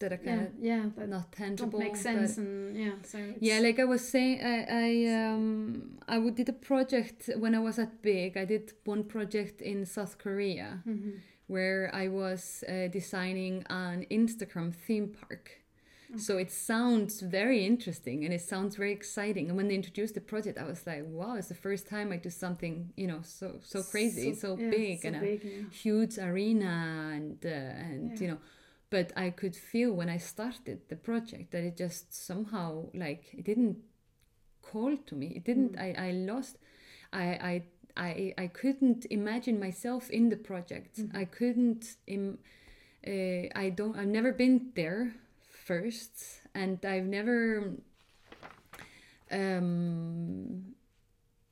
that are yeah kind yeah of that not tangible don't make but- sense and yeah so Yeah, like I was saying, I I um I did a project when I was at BIG. I did one project in South Korea Mhm. Where I was uh, designing an Instagram theme park. So it sounds very interesting and it sounds very exciting. And when they introduced the project, I was like, "Wow! It's the first time I do something you know so so crazy, so, yeah, big, so and a yeah. huge arena and uh, and Yeah. you know." But I could feel when I started the project that it just somehow like it didn't call to me. It didn't. Mm. I I lost. I I. I, I couldn't imagine myself in the project. Mhm. I couldn't. Im, uh, I don't. I've never been there first, and I've never. Um,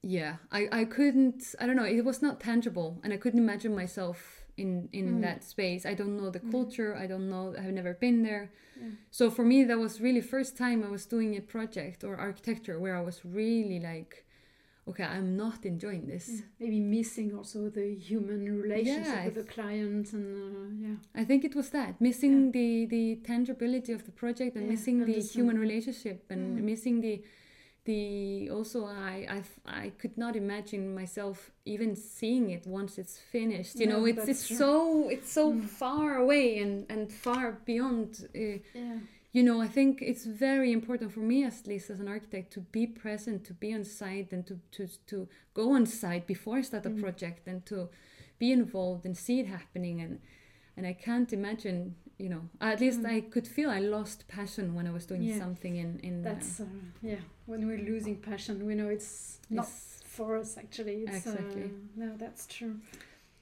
yeah, I, I couldn't. I don't know. It was not tangible, and I couldn't imagine myself in in Mm. that space. I don't know the Mm. culture. I don't know. I've never been there. Yeah. So for me, that was really first time I was doing a project or architecture where I was really like, okay, I'm not enjoying this. Yeah, maybe missing also the human relationship Yeah, with the client and uh, yeah I think it was that missing the the tangibility of the project and Yeah, missing the human relationship and Mm. missing the the also I I I could not imagine myself even seeing it once it's finished. You know, it's it's true. so it's so Mm. far away and and far beyond. Uh, yeah you know, I think it's very important for me, at least as an architect, to be present, to be on site, and to to to go on site before I start a Mm. project, and to be involved and see it happening. And and I can't imagine, you know, at least Mm. I could feel I lost passion when I was doing Yeah. something in in. that's uh, yeah when we're losing passion we know it's not Yes. for us actually it's Exactly. uh, no that's true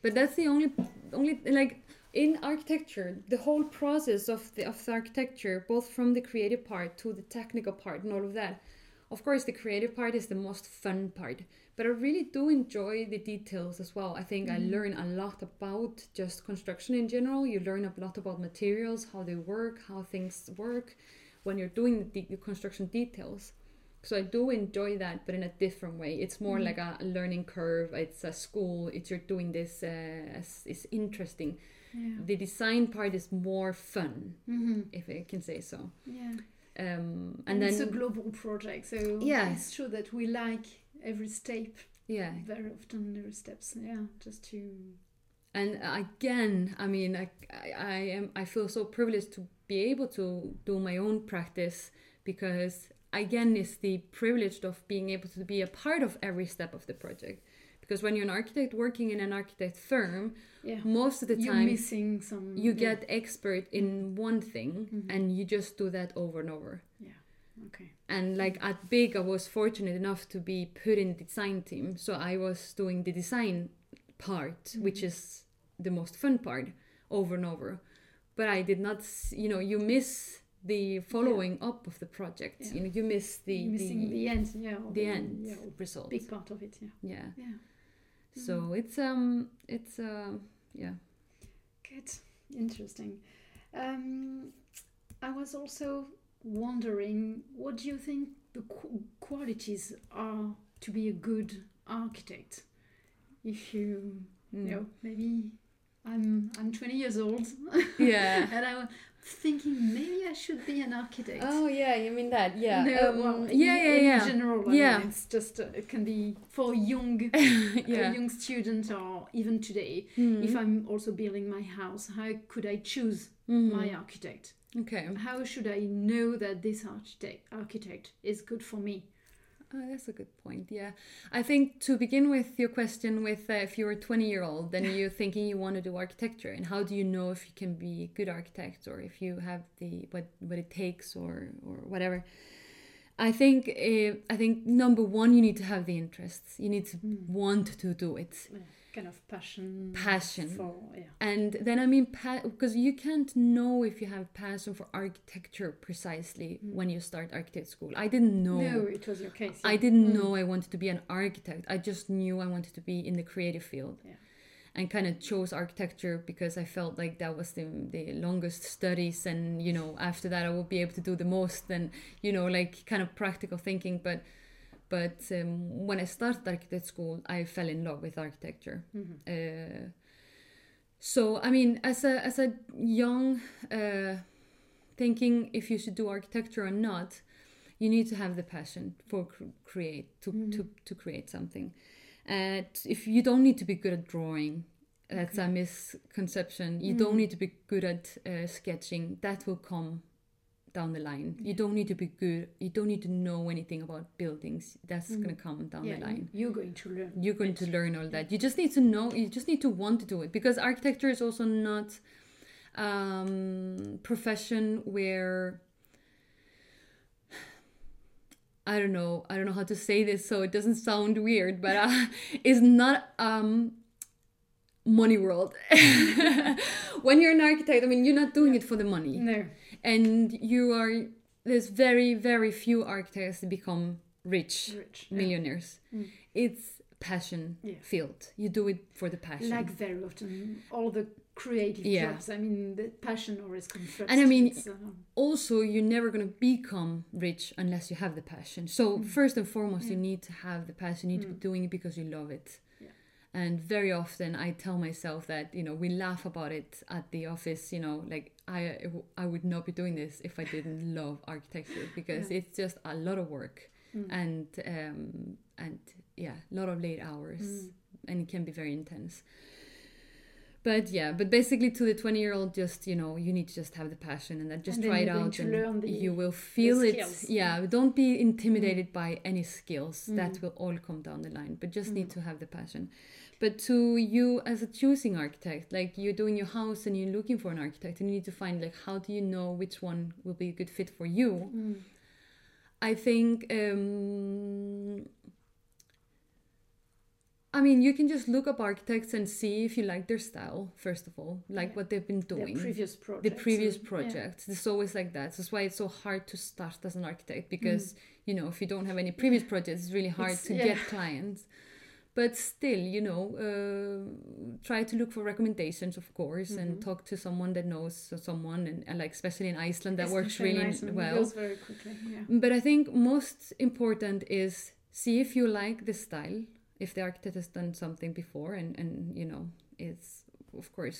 But that's the only only like in architecture, the whole process of the of the architecture, both from the creative part to the technical part and all of that. Of course, the creative part is the most fun part, but I really do enjoy the details as well. I think I Mhm. learn a lot about just construction in general. You learn a lot about materials, how they work, how things work when you're doing the, de- construction details. So I do enjoy that, but in a different way. It's more Mhm. like a learning curve. It's a school. It's you're doing this. Uh, it's interesting. Yeah The design part is more fun, mm-hmm. if I can say so. yeah Um, and, and, it's a global project so Yeah. it's true that we like every step yeah, very often every steps yeah just to and again, I mean, I, I, I am. I feel so privileged to be able to do my own practice because again, it's the privilege of being able to be a part of every step of the project. Because when you're an architect working in an architect firm Yeah. most of the You're time missing some. you yeah. get expert in one thing Mhm. and you just do that over and over yeah Okay. and like at BIG i was fortunate enough to be put in the design team so i was doing the design part which Mhm. is the most fun part over and over but i did not you know you miss the following up of the project Yeah. you know you miss the You're missing the, the, end. Yeah. or the end Yeah. result Big part of it. Yeah. yeah Yeah. So it's um it's uh yeah Good. Interesting. Um, I was also wondering, what do you think the qu- qualities are to be a good architect? If you, Mm. you know, maybe I'm I'm 20 years old, yeah [laughs] and I'm thinking maybe I should be an architect. oh yeah you mean that yeah No, um, well, yeah in, yeah in yeah general, I Yeah. mean, it's just uh, it can be for young [laughs] yeah a young student or even today. Mhm. If I'm also building my house, how could I choose Mhm. my architect? okay How should I know that this architect architect is good for me? Oh, that's a good point. Yeah, I think to begin with your question with uh, if you're a 20 year old, then you're [laughs] thinking you want to do architecture, and how do you know if you can be a good architect or if you have the what what it takes or or whatever. I think uh, I think number one you need to have the interests. You need to Mm. want to do it. Kind of passion. Passion. For yeah. And then I mean, because you can't know if you have passion for architecture precisely Mm. when you start architect school. I didn't know. No, it was your case. I didn't Mm. know I wanted to be an architect. I just knew I wanted to be in the creative field. Yeah. And kind of chose architecture because I felt like that was the, the longest studies and you know after that I would be able to do the most and you know like kind of practical thinking but but um, when I started architect school I fell in love with architecture Mhm. uh, so I mean, as a as a young uh, thinking if you should do architecture or not, you need to have the passion for cr- create to, Mhm. to to create something. And if you don't need to be good at drawing, that's a misconception. You don't Mhm. need to be good at uh, sketching. That will come down the line. You don't need to be good. You don't need to know anything about buildings. That's Mhm. gonna come down yeah, the line You're going to learn. you're going to learn all that you just need to know you just need to want to do it because architecture is also not um profession where [sighs] i don't know i don't know how to say this so it doesn't sound weird but uh, [laughs] it's not um money world [laughs] when you're an architect i mean you're not doing it for the money No. And you are there's very very few architects that become rich Rich. yeah. millionaires. Mm. It's passion Yeah. filled. You do it for the passion. Like very often, all the creative Yeah. jobs. I mean, the passion always comes first. And I mean, um, also, you're never gonna become rich unless you have the passion. So Mm. first and foremost, you need to have the passion. You need to Mm. be doing it because you love it. Yeah. And very often, I tell myself that you know we laugh about it at the office. You know, like I I would not be doing this if I didn't love architecture [laughs] because Yeah. it's just a lot of work mm. and um, and yeah, a lot of late hours. Mm. and it can be very intense. But yeah, but basically to the 20 year old, just, you know, you need to just have the passion and then just And then try it out and the- you will feel it. skills. Yeah, don't be intimidated by any skills. That Mm. will all come down the line, but just need Mm. to have the passion. But to you as a choosing architect, like you're doing your house and you're looking for an architect and you need to find like how do you know which one will be a good fit for you? Mm. I think um, I mean you can just look up architects and see if you like their style first of all, like Yeah. what they've been doing. previous project. the previous projects. It's always like that. That's why it's so hard to start as an architect because you know if you don't have any previous projects, it's really hard Mm. It's- to yeah. get clients. But still, you know, uh, try to look for recommendations, of course, Mhm. and talk to someone that knows someone, and, and like especially in Iceland, that works really nice and well. very quickly. Yeah. But I think most important is see if you like the style, if the architect has done something before, and and you know it's of course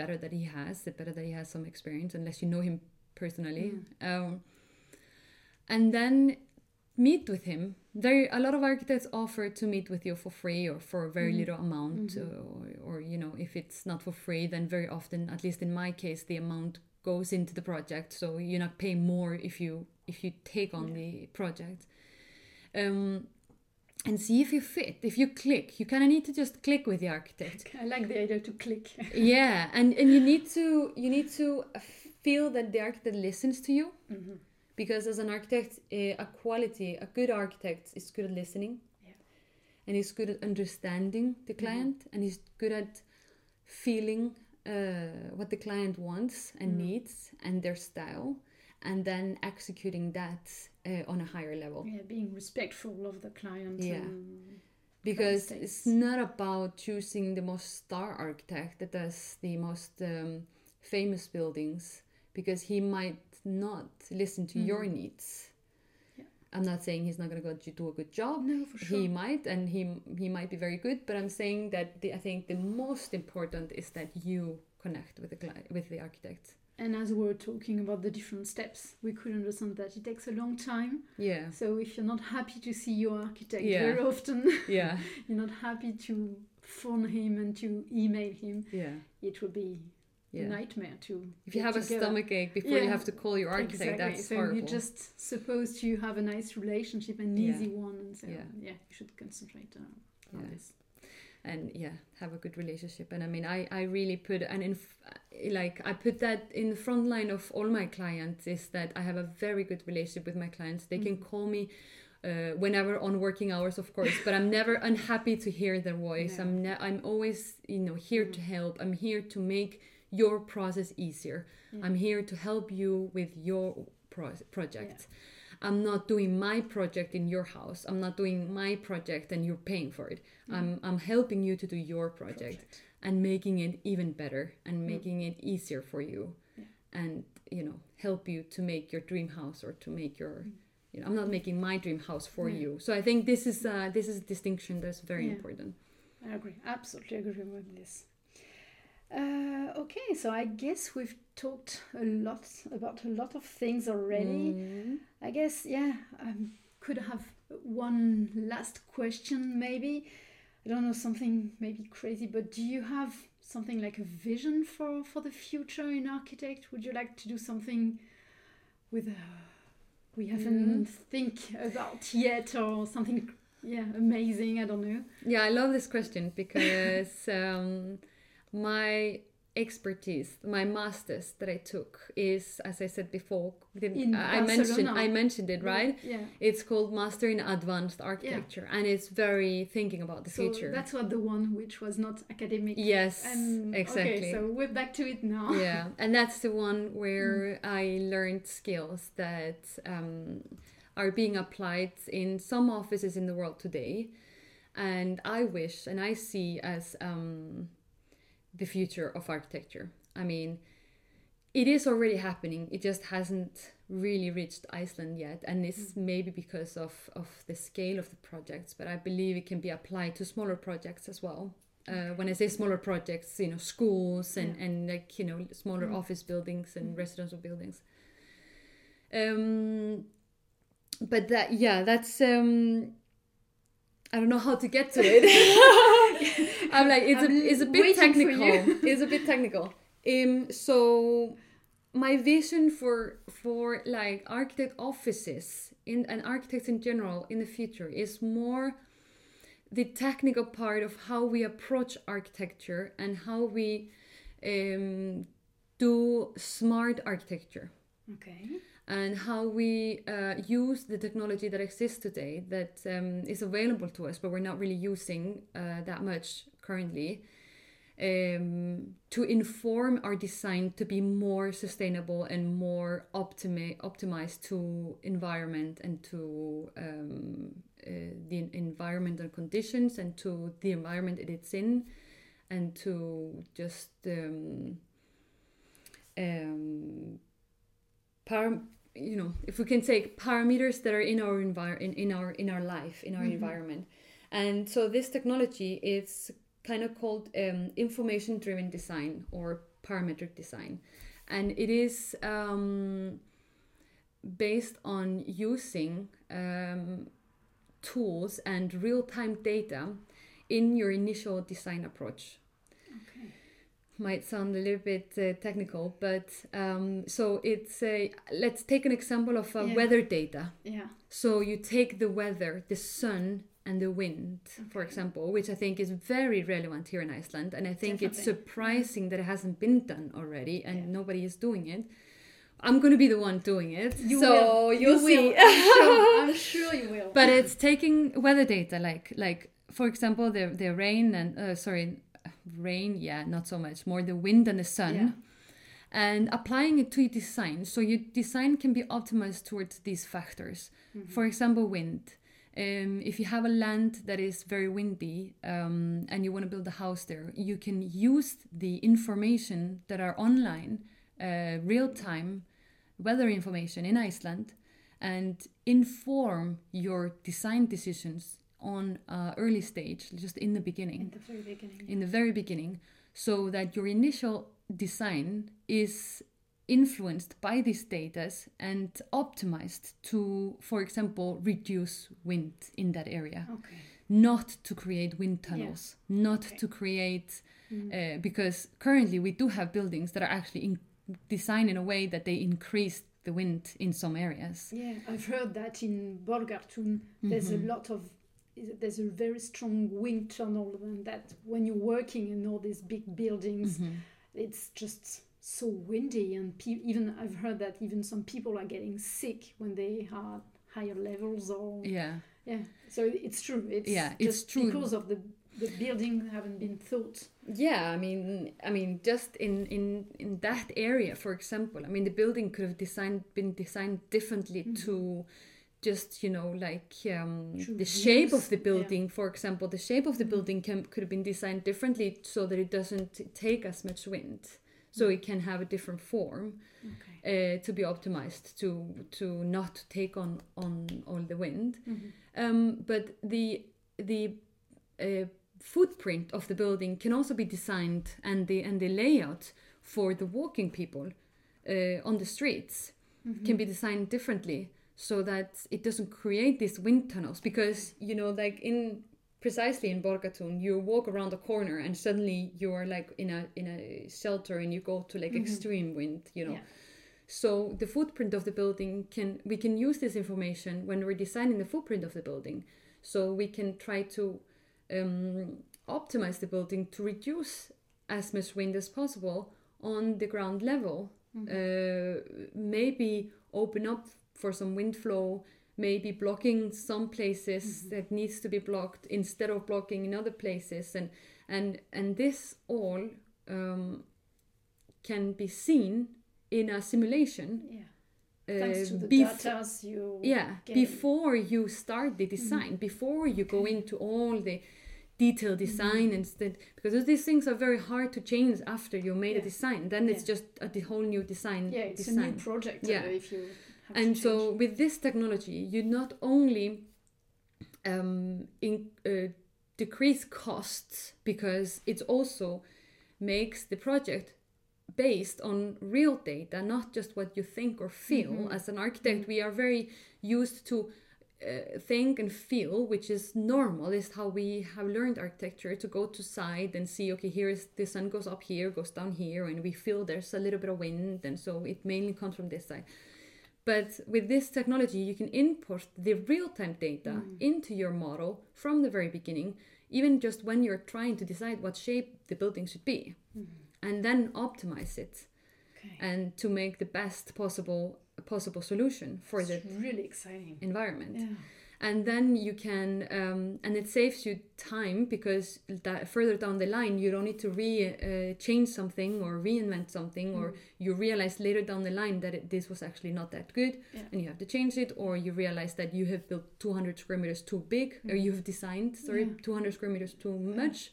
better that he has, the better that he has some experience, unless you know him personally. Um, and then meet with him. There, a lot of architects offer to meet with you for free or for a very Mhm. little amount, Mhm. or, or you know, if it's not for free, then very often, at least in my case, the amount goes into the project, so you're not paying more if you if you take on Yeah. the project. Um, and see if you fit, if you click. You kind of need to just click with the architect. [laughs] I like the idea to click. [laughs] yeah, and and you need to you need to feel that the architect listens to you. Mm-hmm. Because as an architect, eh, a quality, a good architect is good at listening, Yeah. and he's good at understanding the client, and he's good at feeling uh, what the client wants and Mm. needs and their style, and then executing that uh, on a higher level. Yeah, being respectful of the client. Yeah. because it's not about choosing the most star architect that does the most um, famous buildings because he might not listen to your mm-hmm. needs Yeah. i'm not saying he's not going to go to do a good job No, for sure. he might and he he might be very good but i'm saying that the, i think the most important is that you connect with the cli- with the architect And as we were talking about the different steps, we could understand that it takes a long time. yeah So if you're not happy to see your architect Yeah. very often, [laughs] yeah you're not happy to phone him and to email him, yeah it will be yeah nightmare to. if you have a together. stomach ache before you have to call your architect exactly. that's so horrible you're just supposed to have a nice relationship, an Yeah. easy one, and so Yeah. yeah, you should concentrate on Yeah. this. and yeah have a good relationship and i mean i i really put an in like i put that in the front line of all my clients is that i have a very good relationship with my clients they can call me uh, whenever on working hours of course but i'm never unhappy to hear their voice No. i'm ne- i'm always you know here to help i'm here to make your process easier i'm here to help you with your pro- project I'm not doing my project in your house. I'm not doing my project and you're paying for it. Mm-hmm. I'm I'm helping you to do your project, Project. and making it even better and mm-hmm. making it easier for you Yeah. and you know help you to make your dream house or to make your mm-hmm. you know I'm not making my dream house for Yeah. you. So I think this is uh, this is a distinction that's very Yeah. important. I agree. Absolutely agree with this. Uh, okay, so I guess we've talked a lot about a lot of things already. Mm. I guess, yeah, I could have one last question maybe. I don't know, something maybe crazy, but do you have something like a vision for, for the future in architect? Would you like to do something with a, we haven't think about yet or something, yeah, amazing? I don't know. Yeah, I love this question because [laughs] um, my expertise, my masters that I took is, as I said before, I mentioned I mentioned it right. Yeah. It's called Master in Advanced Architecture, and it's very thinking about the So future. that's what the one which was not academic. yes, And, exactly. Okay, so we're back to it now. yeah, [laughs] and that's the one where I learned skills that um, are being applied in some offices in the world today, and I wish and I see as um, the future of architecture. I mean, it is already happening. It just hasn't really reached Iceland yet, and it's maybe because of of the scale of the projects. But I believe it can be applied to smaller projects as well. Uh, when I say smaller projects, you know, schools and, and like you know smaller office buildings and residential buildings. Um, but that yeah, that's um, I don't know how to get to it. [laughs] [laughs] I'm like it's a I'm it's a bit technical. [laughs] it's a bit technical. Um, so my vision for for like architect offices in and architects in general in the future is more the technical part of how we approach architecture and how we um, do smart architecture Okay. and how we uh, use the technology that exists today that um, is available to us but we're not really using uh, that much currently um, to inform our design to be more sustainable and more optimi- optimized to environment and to um, uh, the environmental conditions and to the environment it is in and to just um, um, par- you know if we can take parameters that are in our envir- in, in our in our life in our environment. And so this technology is kind of called um, information driven design or parametric design and it is um, based on using um, tools and real-time data in your initial design approach Okay. might sound a little bit uh, technical, but um, so it's a let's take an example of uh, Yeah. weather data. Yeah. So you take the weather, the sun and the wind, for example, which I think is very relevant here in Iceland. And I think it's surprising that it hasn't been done already and Yeah. nobody is doing it. I'm going to be the one doing it. You so will. you'll you see. Will. I'm, sure. [laughs] I'm sure you will. but it's taking weather data like like for example the the rain and uh, sorry rain yeah not so much more the wind and the sun Yeah. and applying it to your design so your design can be optimized towards these factors Mm-hmm. for example wind um, if you have a land that is very windy um, and you want to build a house there you can use the information that are online uh, real time weather information in Iceland and inform your design decisions on uh, early stage, just in the beginning, in the very beginning. in the very beginning, so that your initial design is influenced by these data and optimized to, for example, reduce wind in that area, Okay. not to create wind tunnels, not Okay. to create, uh, because currently we do have buildings that are actually in, designed in a way that they increase the wind in some areas. Yeah, I've heard that in Borgartun there's Mm-hmm. a lot of there's a very strong wind tunnel and that when you're working in all these big buildings Mm-hmm. it's just so windy and pe- even I've heard that even some people are getting sick when they are higher levels or Yeah. yeah so it's true it's Yeah, it's just true. because of the the building haven't been thought Yeah, I mean, I mean, just in in in that area, for example, I mean, the building could have designed been designed differently to just you know like um, the shape of the yeah. building for example the shape of the building can could have been designed differently so that it doesn't take as much wind so it can have a different form okay. uh, to be optimized to to not take on on all the wind. Mm-hmm. um, but the the uh, footprint of the building can also be designed and the and the layout for the walking people uh, on the streets can be designed differently so that it doesn't create these wind tunnels because you know like in precisely in Borgartun you walk around a corner and suddenly you are like in a in a shelter and you go to like extreme wind you know? Yeah. so the footprint of the building can we can use this information when we're designing the footprint of the building. So we can try to um, optimize the building to reduce as much wind as possible on the ground level. Uh, maybe open up for some wind flow maybe blocking some places that needs to be blocked instead of blocking in other places. And and and this all um, can be seen in a simulation yeah. thanks to uh, the bef- data you yeah get. before you start the design before you go into all the detailed design and st- because these things are very hard to change after you made a design. Then it's just a the whole new design yeah it's design a new project Yeah. if you and so change. with this technology you not only um, in, uh, decrease costs because it also makes the project based on real data not just what you think or feel Mm-hmm. as an architect we are very used to uh, think and feel which is normal is how we have learned architecture to go to side and see okay here is the sun goes up here goes down here and we feel there's a little bit of wind and so it mainly comes from this side but with this technology, you can import the real time data mm. into your model from the very beginning, even just when you're trying to decide what shape the building should be, mm. and then optimize it okay. and to make the best possible possible solution for the really exciting environment. yeah And then you can, um, and it saves you time because that further down the line you don't need to re uh, change something or reinvent something, or you realize later down the line that it, this was actually not that good, Yeah. and you have to change it, or you realize that you have built 200 square meters too big, or you have designed sorry Yeah. 200 square meters too much,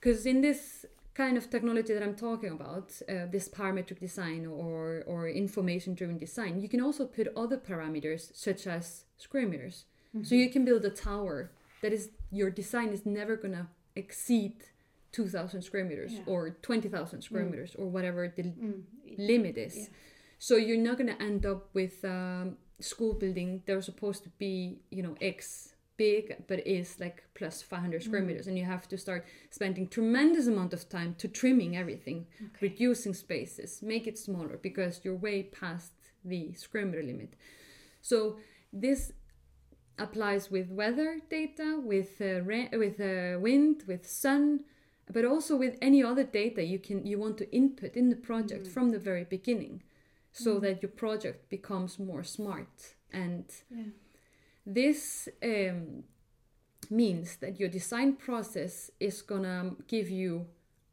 because in this kind of technology that I'm talking about, uh, this parametric design or or information driven design, you can also put other parameters such as square meters. So you can build a tower that is your design is never gonna exceed 2,000 square meters Yeah. or 20,000 square meters or whatever the Mm. limit is. Yeah. So you're not gonna end up with um, school building. They're supposed to be you know X big, but is like plus 500 square meters, and you have to start spending tremendous amount of time to trimming everything, reducing spaces, make it smaller because you're way past the square meter limit. So this applies with weather data, with uh, ra- with uh, wind, with sun, but also with any other data you can you want to input in the project Mm. from the very beginning, so Mm. that your project becomes more smart. And Yeah. This um, means that your design process is gonna give you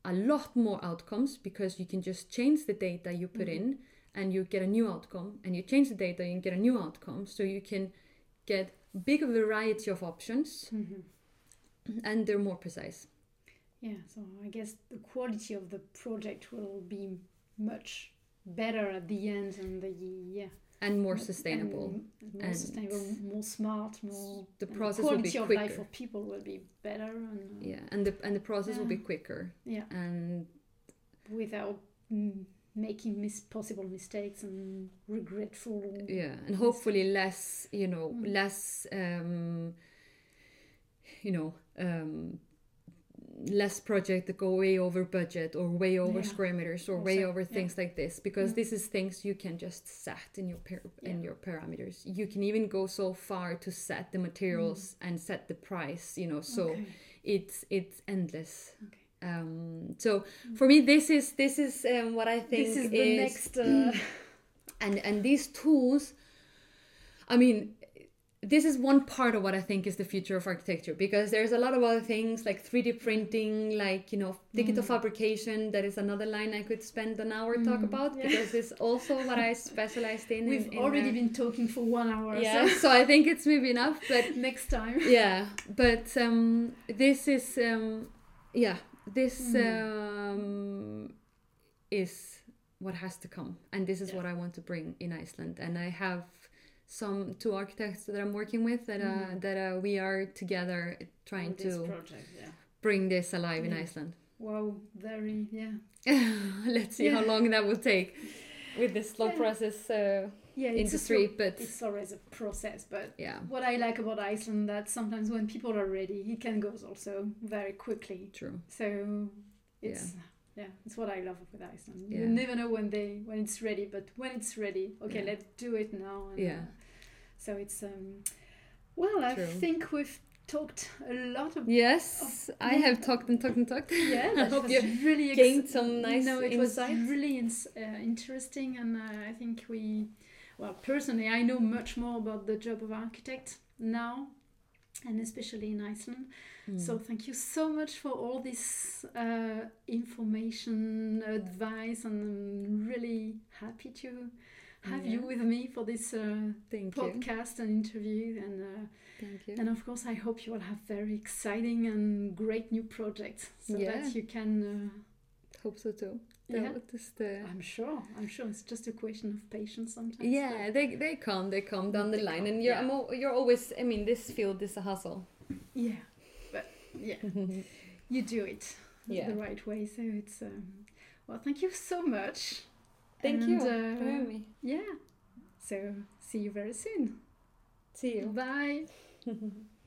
a lot more outcomes because you can just change the data you put Mhm. in and you get a new outcome and you change the data and get a new outcome so you can get big variety of options Mhm. and they're more precise Yeah, so I guess the quality of the project will be much better at the end and the yeah and more sustainable. and more and sustainable, more smart, more the process will be quality of life quicker. for people will be better and uh, yeah and the and the process will be quicker. Yeah. And without mm, making mis- possible mistakes and regretful yeah and hopefully less you know Mm. less um you know um less project that go way over budget or way over Yeah. square meters or way over yeah. things like this because Mm. this is things you can just set in your par- in your parameters you can even go so far to set the materials and set the price you know so Mm. Okay. it's it's endless Okay. um so for me this is this is um, what i think this is the next uh, [clears throat] and and these tools i mean this is one part of what i think is the future of architecture because there's a lot of other things like 3d printing like you know digital Mm. fabrication that is another line i could spend an hour talk Mm, about yeah. because it's also what i specialized in [laughs] we've in, in, already uh, been talking for one hour yeah so so i think it's maybe enough but [laughs] next time [laughs] yeah but um this is um yeah this Mm. um is what has to come and this is Yeah. what i want to bring in iceland and i have some two architects that i'm working with that uh, Mhm. that uh, we are together trying this to project yeah. bring this alive in iceland. Wow very yeah. [laughs] Let's see how long that will take with this slow Yeah. process uh, yeah industry slow- but it's always a process but yeah. what i like about iceland that sometimes when people are ready it can go also very quickly. True. So it's yeah, it's what i love with iceland you never know when they when it's ready but when it's ready okay Yeah. let's do it now and, Yeah. uh, so it's um well i True. think we've talked a lot of yes i yeah. have talked and talked and talked [laughs] yeah [laughs] I hope you really gained some nice no it insights. was really ins- uh, interesting and uh, i think we well personally i know much more about the job of architect now and especially in iceland Mm. so thank you so much for all this uh, information advice and i'm really happy to have you with me for this uh, thank you podcast and interview and uh, thank you and of course, I hope you will have very exciting and great new projects so Yeah. that you can. hope so too Yeah, just, uh, I'm sure. I'm sure it's just a question of patience sometimes. yeah they, they come they come down the They line come, and you're yeah. I'm al- you're always i mean this field is a hustle yeah, but yeah, [laughs] you do it Yeah. the right way. So it's um, well. Thank you so much. thank And, you uh, Yeah. So see you very soon. see you Bye. [laughs]